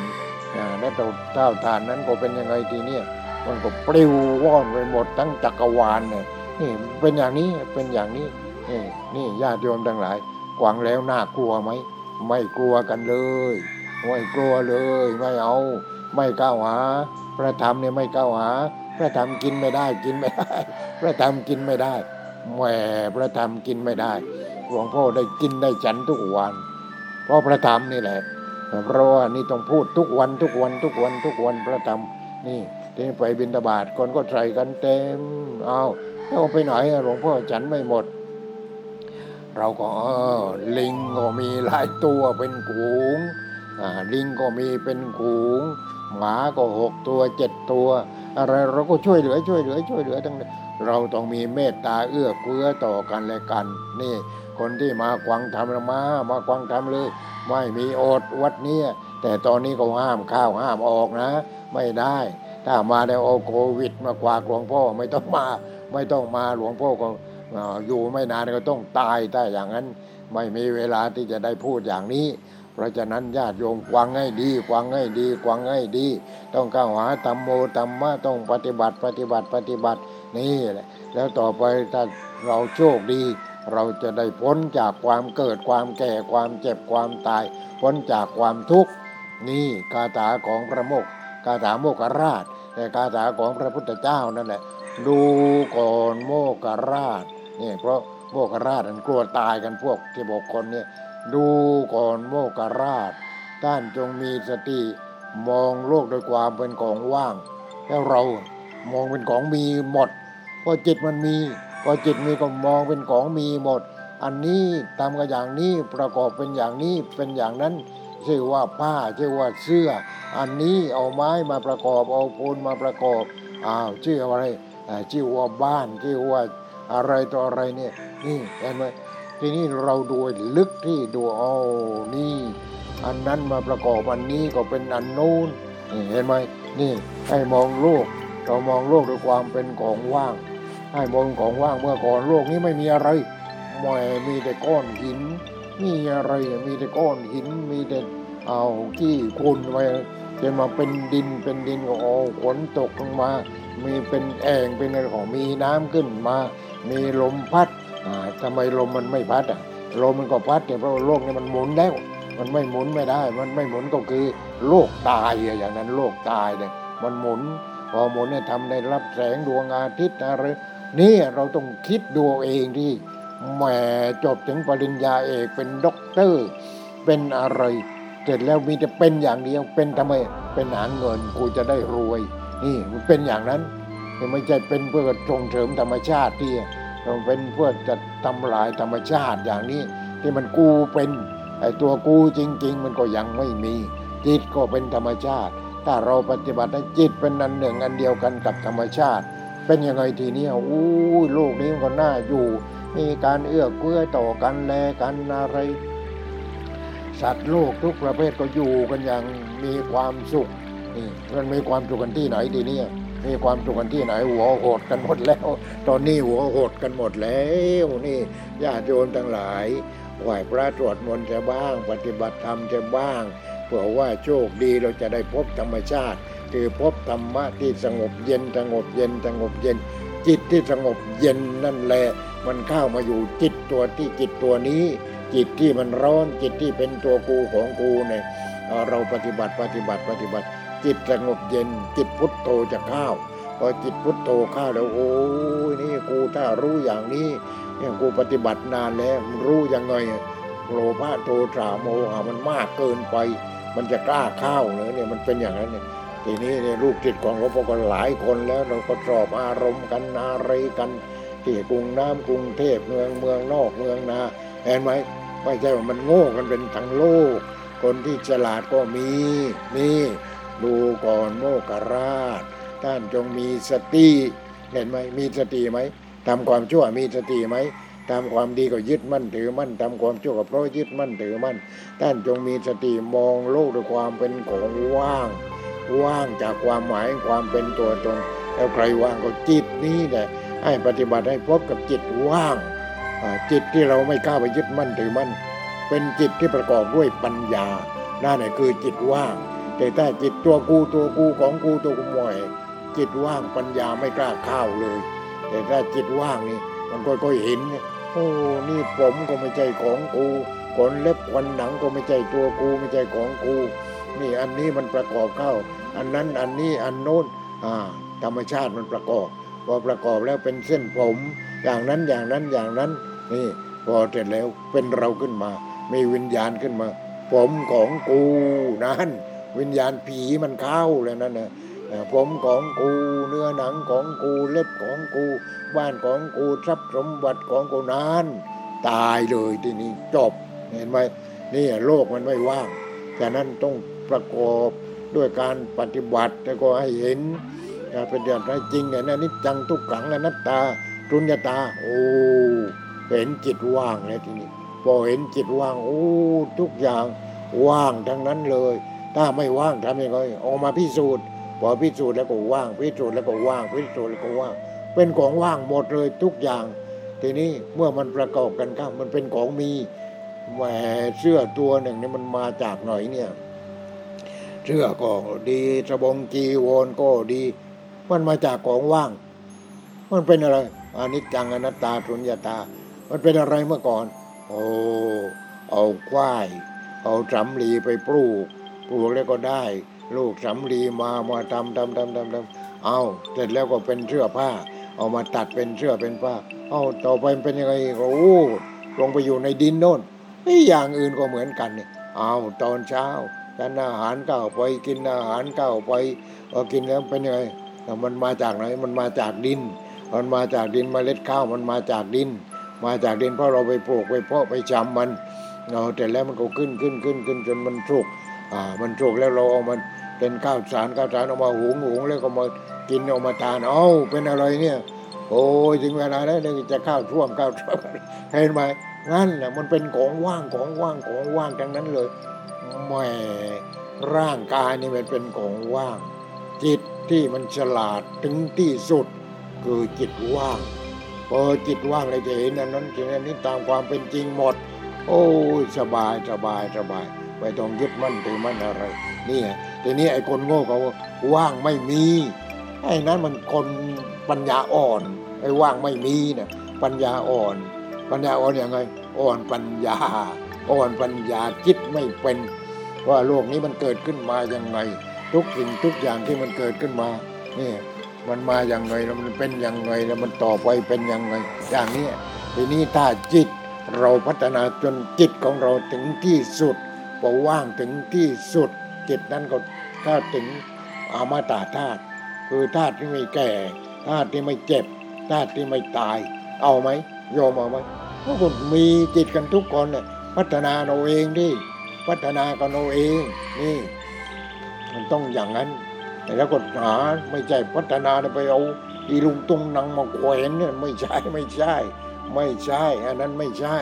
อ่าแล้วเต้าเต้าทานนั้นก็เป็นยังไงทีเนี้ย มันก็ปลิวว่อนไปหมดทั้งจักรวาลเนี่ยนี่เป็นอย่างนี้เป็นอย่างนี้นี่นี่ญาติโยมทั้งหลายกวางแล้วน่ากลัวไหมไม่กลัวกันเลยไม่กลัวเลย ไม่เอา ไม่ก้าวหา พระธรรมเนี่ยไม่ก้าวหา พระธรรมกินไม่ได้กินไม่ได้ พระธรรมกินไม่ได้แหมพระธรรมกินไม่ได้หลวงพ่อได้กินได้ฉันทุกวัน เพราะพระธรรมนี่แหละเพราะว่านี่ต้องพูดทุกวันทุกวันทุกวันทุกวันพระธรรมนี่ ทีไปบิณฑบาตคนก็ใส่กันเต็ม เอาแล้วเอาไปไหนอะหลวงพ่อฉันไม่หมด เราก็เออลิงก็มีหลายตัวเป็นกูงอ่าลิงก็มีเป็นกูงหมาก็หกตัวเจ็ดตัว อะไรเราก็ช่วยเหลือช่วยเหลือ ช่วยเหลือทั้งนั้นเราต้องมีเมตตาเอื้อเฟื้อต่อกันและกัน นี่ คนที่มาควังทำละมามาควังทำเลย ไม่มีอดวัดเนี้ยแต่ตอนนี้ก็ห้ามข้าวห้ามออกนะ ไม่ได้ ถ้ามาแล้วเอาโควิดมากวากหลวงพ่อไม่ต้องมา ไม่ต้องมาหลวงพ่อก็อ่าอยู่ไม่นานก็ต้องตายถ้าอย่างนั้นไม่มีเวลาที่จะได้พูดอย่างนี้ เพราะฉะนั้นญาติโยมควังให้ดีควังให้ดีควังให้ดี ต้องก้าวหาธรรมโมธรรมะต้องปฏิบัติปฏิบัติปฏิบัตินี่แหละแล้วต่อไปถ้าเราโชคดี เราจะได้พ้นจากความเกิดความแก่ความเจ็บความตาย พ้นจากความทุกข์นี่คาถาของพระโมก คาถาโมกราชแต่คาถาของพระพุทธเจ้านั่นแหละดูก่อนโมกราชนี่เพราะโมกราชมันกลัวตายกันพวกที่บอกคนเนี่ยดูก่อนโมกราชท่านจงมีสติมองโลกโดยความเป็นของว่าง แล้วเรามองเป็นของมีหมดพอจิตมันมีพอจิตมีก็มองเป็นของมีหมด อันนี้ทำกันอย่างนี้ประกอบเป็นอย่างนี้เป็นอย่างนั้น ชื่อว่าผ้าชื่อว่าเสื้อ อันนี้เอาไม้มาประกอบเอาปูนมาประกอบอ้าวชื่ออะไรชื่อว่าบ้านชื่อว่าอะไรต่ออะไรเนี่ยนี่เห็นไหมทีนี้เราดูลึกที่ดูเอานี่ อันนั้นมาประกอบอันนี้ก็เป็นอันนู้นนี่เห็นไหมนี่ให้มองโลกเรามองโลกด้วยความเป็นของว่าง ให้มองของว่างเมื่อก่อนโลกนี้ไม่มีอะไรไม่มีแต่ก้อนหิน มีอะไรมีแต่ก้อนหินมีแต่เอาขี้คุณไว้จนมาเป็นดินเป็นดินก็เอาฝนตกลงมา มีเป็นแอ่งเป็นอะไรของมีน้ำขึ้นมา มีลมพัดอ่าทำไมลมมันไม่พัดอะลมมันก็พัดแต่เพราะโลกนี้มันหมุนแล้วมันไม่หมุนไม่ได้ มันไม่หมุนก็คือโลกตายอะอย่างนั้นโลกตายเลยมันหมุนพอหมุนเนี่ยทำได้รับแสงดวงอาทิตย์อะไรนี่เราต้องคิดดูเองที่ แหมจบถึงปริญญาเอกเป็นด็อกเตอร์ เป็นอะไร เสร็จแล้วมีแต่เป็นอย่างเดียวเป็นทำไมเป็นหาเงินกูจะได้รวย นี่มันเป็นอย่างนั้นไม่ใช่เป็นเพื่อส่งเสริมธรรมชาติที่เราเป็นเพื่อจะทำลายธรรมชาติอย่างนี้ ที่มันกูเป็นไอ้ตัวกูจริง ๆ มันก็ยังไม่มี จิตก็เป็นธรรมชาติ ถ้าเราปฏิบัติให้จิตเป็นอันหนึ่งอันเดียวกันกับธรรมชาติ เป็นยังไงทีนี้อู้โลกนี้มันก็น่าอยู่ มีการเอื้อเฟื้อต่อกันแลกันอะไร สัตว์โลกทุกประเภทก็อยู่กันอย่างมีความสุขนี่มันมีความสุขกันที่ไหนทีนี้มีความสุขกันที่ไหนหัวโหดกันหมดแล้ว ตอนนี้หัวโหดกันหมดแล้วนี่ญาติโยมทั้งหลายไหว้พระตรวจมนต์จะบ้าง ปฏิบัติธรรมจะบ้างเผื่อว่าโชคดีเราจะได้พบธรรมชาติ คือพบธรรมะที่สงบเย็นสงบเย็นสงบเย็น จิตที่สงบเย็นนั่นแหละมันเข้ามาอยู่จิตตัวที่จิตตัวนี้ จิตที่มันร้อนจิตที่เป็นตัวกูของกูเนี่ยเราปฏิบัติปฏิบัติปฏิบัติ จิตสงบเย็น จิตพุทโธจะเข้าพอจิตพุทโธเข้าแล้วโอ้ยนี่กูถ้ารู้อย่างนี้เนี่ยกูปฏิบัตินานแล้วมันรู้ยังไงโลภะโทสะโมหะมันมากเกินไป มันจะกล้าเข้าเหรอเนี่ยมันเป็นอย่างนั้นเนี่ย ทีนี้เนี่ยลูกจิตของหลวงพ่อก็หลายคนแล้วเราก็สอบอารมณ์กันอะไรกันที่กรุงน้ำกรุงเทพเมืองเมืองนอกเมืองนาเห็นไหมไม่ใช่ว่ามันโง่กันเป็นทั้งโลก คนที่ฉลาดก็มีนี่ดูก่อนโมกราช ท่านจงมีสติเห็นไหมมีสติไหมทำความชั่วมีสติไหมทำความดีก็ยึดมั่นถือมั่นทำความชั่วก็เพราะยึดมั่นถือมั่นท่านจงมีสติมองโลกด้วยความเป็นของว่าง ว่างจากความหมายความเป็นตัวตน แล้วใครว่างก็จิตนี้แหละให้ปฏิบัติให้พบกับจิตว่าง จิตที่เราไม่กล้าไปยึดมั่นถือมั่นเป็นจิตที่ประกอบด้วยปัญญานั่นแหละคือจิตว่าง แต่ถ้าจิตตัวกูตัวกูของกูตัวกูมอยจิตว่างปัญญาไม่กล้าเข้าเลย แต่ถ้าจิตว่างนี่มันก็ก็เห็นโอ้นี่ผมก็ไม่ใช่ของกูขนเล็บขนหนังก็ไม่ใช่ตัวกูไม่ใช่ของกู นี่อันนี้มันประกอบเข้า อันนั้นอันนี้อันโน้นธรรมชาติมันประกอบพอประกอบแล้วเป็นเส้นผม อย่างนั้นอย่างนั้นอย่างนั้นนี่พอเสร็จแล้วเป็นเราขึ้นมา มีวิญญาณขึ้นมา ผมของกูนั่นวิญญาณผีมันเข้าแล้วนั่นนะผมของกูเนื้อหนังของกูเล็บของกู บ้านของกูทรัพย์สมบัติของกูนั้นตายเลยทีนี้จบเห็นไหมนี่โลกมันไม่ว่างฉะนั้นต้องประกอบ ด้วยการปฏิบัติแล้วก็ให้เห็นการปฏิบัติให้จริงไงนะนิจจังทุกขังอนัตตาทุนยตา โอ้เห็นจิตว่างแล้วทีนี้พอเห็นจิตว่างโอ้ทุกอย่างว่างทั้งนั้นเลย ถ้าไม่ว่างทำยังไงออกมาพิสูจน์พอพิสูจน์แล้วก็ว่างพิสูจน์แล้วก็ว่างพิสูจน์แล้วก็ว่าง เป็นของว่างหมดเลยทุกอย่าง ทีนี้เมื่อมันประกอบกันครับมันเป็นของมีแหมเสื้อตัวหนึ่งนี่มันมาจากไหนเนี่ย เสื้อก็ดีสบงจีวรก็ดี มันมาจากของว่าง มันเป็นอะไรอนิจจังอนัตตาสุญญาตา มันเป็นอะไรเมื่อก่อน โอ้เอาควาย เอาสำลีไปปลูก ปลูกแล้วก็ได้ ลูกสำลีมามาทำทำทำทำทำเอาเสร็จแล้วก็เป็นเสื้อผ้า เอามาตัดเป็นเสื้อเป็นผ้า เอาต่อไปเป็นยังไงก็โอ้ลงไปอยู่ในดินโน่นไอ้ยอย่างอื่นก็เหมือนกันเนี่ยเอาตอนเช้า ทานอาหารเก้าไปกินอาหารเก้าไปพอกินแล้วเป็นยังไงแต่มันมาจากไหนมันมาจากดิน มันมาจากดินเมล็ดข้าวมันมาจากดิน มาจากดินเพราะเราไปปลูกไปเพาะไปจำมันเราแต่แล้วมันก็ขึ้นขึ้นขึ้นขึ้นจนมันสุกอ่ามันสุกแล้วเราเอามันเป็นข้าวสารข้าวสารเอามาหุงหุงแล้วก็มากินเอามาทานเอ้าเป็นอะไรเนี่ยโอ้ยถึงเวลาแล้วเนี่ยจะข้าวท่วมข้าวท่วมเห็นไหมนั่นแหละมันเป็นของว่างของว่างของว่างทั้งนั้นเลย แหมร่างกายนี่มันเป็นของว่าง จิตที่มันฉลาดถึงที่สุด คือจิตว่างพอจิตว่างเลยจะเห็นอันนั้นเห็นอันนี้ตามความเป็นจริงหมด โอ้ยสบายสบายสบายไม่ต้องยึดมั่นถือมั่นอะไรนี่ทีนี้ไอ้คนโง่เขาว่างไม่มีไอ้นั้นมันคนปัญญาอ่อนไอ้ว่างไม่มีเนี่ยปัญญาอ่อน ปัญญาอ่อนยังไงอ่อนปัญญา อ่อนปัญญาคิดไม่เป็น ว่าโลกนี้มันเกิดขึ้นมาอยังไง ทุกสิ่งทุกอย่างที่มันเกิดขึ้นมานี่มันมาอย่างไงแล้วมันเป็นอยังไงแล้วมันต่อไปเป็นอยังไง อย่างนี้ทีนี้ถ้าจิตเราพัฒนาจนจิตของเราถึงที่สุดพอว่างถึงที่สุด จิตนั้นก็ถ้าถึงอมตาธาตุคือธาตุที่ไม่แก่ธาตุที่ไม่เจ็บธาตุที่ไม่ตาย เอาไหมโยมเอาไหมพวกคุณมีจิตกันทุกคนเนี่ยพัฒนาเราเองดิ พัฒนากันเราเองนี่ มันต้องอย่างนั้น แต่แล้วก็หาไม่ใช่พัฒนาไปเอาอีลุงตุงนังมาแขวนเนี่ยไม่ใช่ไม่ใช่ ไม่ใช่อันนั้นไม่ใช่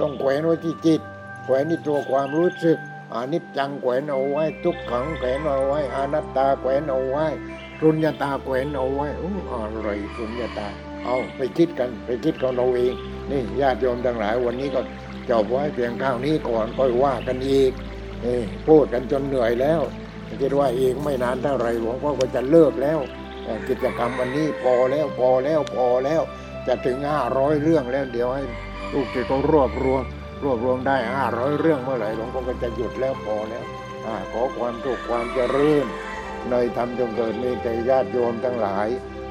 ต้องแขวนไว้ที่จิตแขวนที่ตัวความรู้สึกอานิจจังแขวนเอาไว้ ทุกขังแขวนเอาไว้อนัตตาแขวนเอาไว้รุญญตาแขวนเอาไว้อู้อะไรรุญญตาเอาไปคิดกันไปคิดของเราเองนี่ญาติโยมทั้งหลายวันนี้ก็ จบไว้เพียงข้าวนี้ก่อนค่อยว่ากันอีกนี่พูดกันจนเหนื่อยแล้วคิดว่าเองไม่นานเท่าไรหลวงพ่อก็จะเลิกแล้ว กิจกรรมวันนี้พอแล้วพอแล้วพอแล้ว จะถึงห้าร้อยเรื่องแล้ว เดี๋ยวให้ลูกศิษย์เขารวบรวมรวบรวมได้ห้าร้อยเรื่องเมื่อไหร่หลวงพ่อก็จะหยุดแล้วพอแล้วอขอความสุขความเจริญในธรรมจงเกิดมีแต่ญาติโยมทั้งหลาย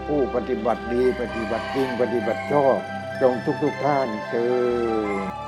ผู้ปฏิบัติดีปฏิบัติจริงปฏิบัติชอบ จงทุกทุกท่านเจอ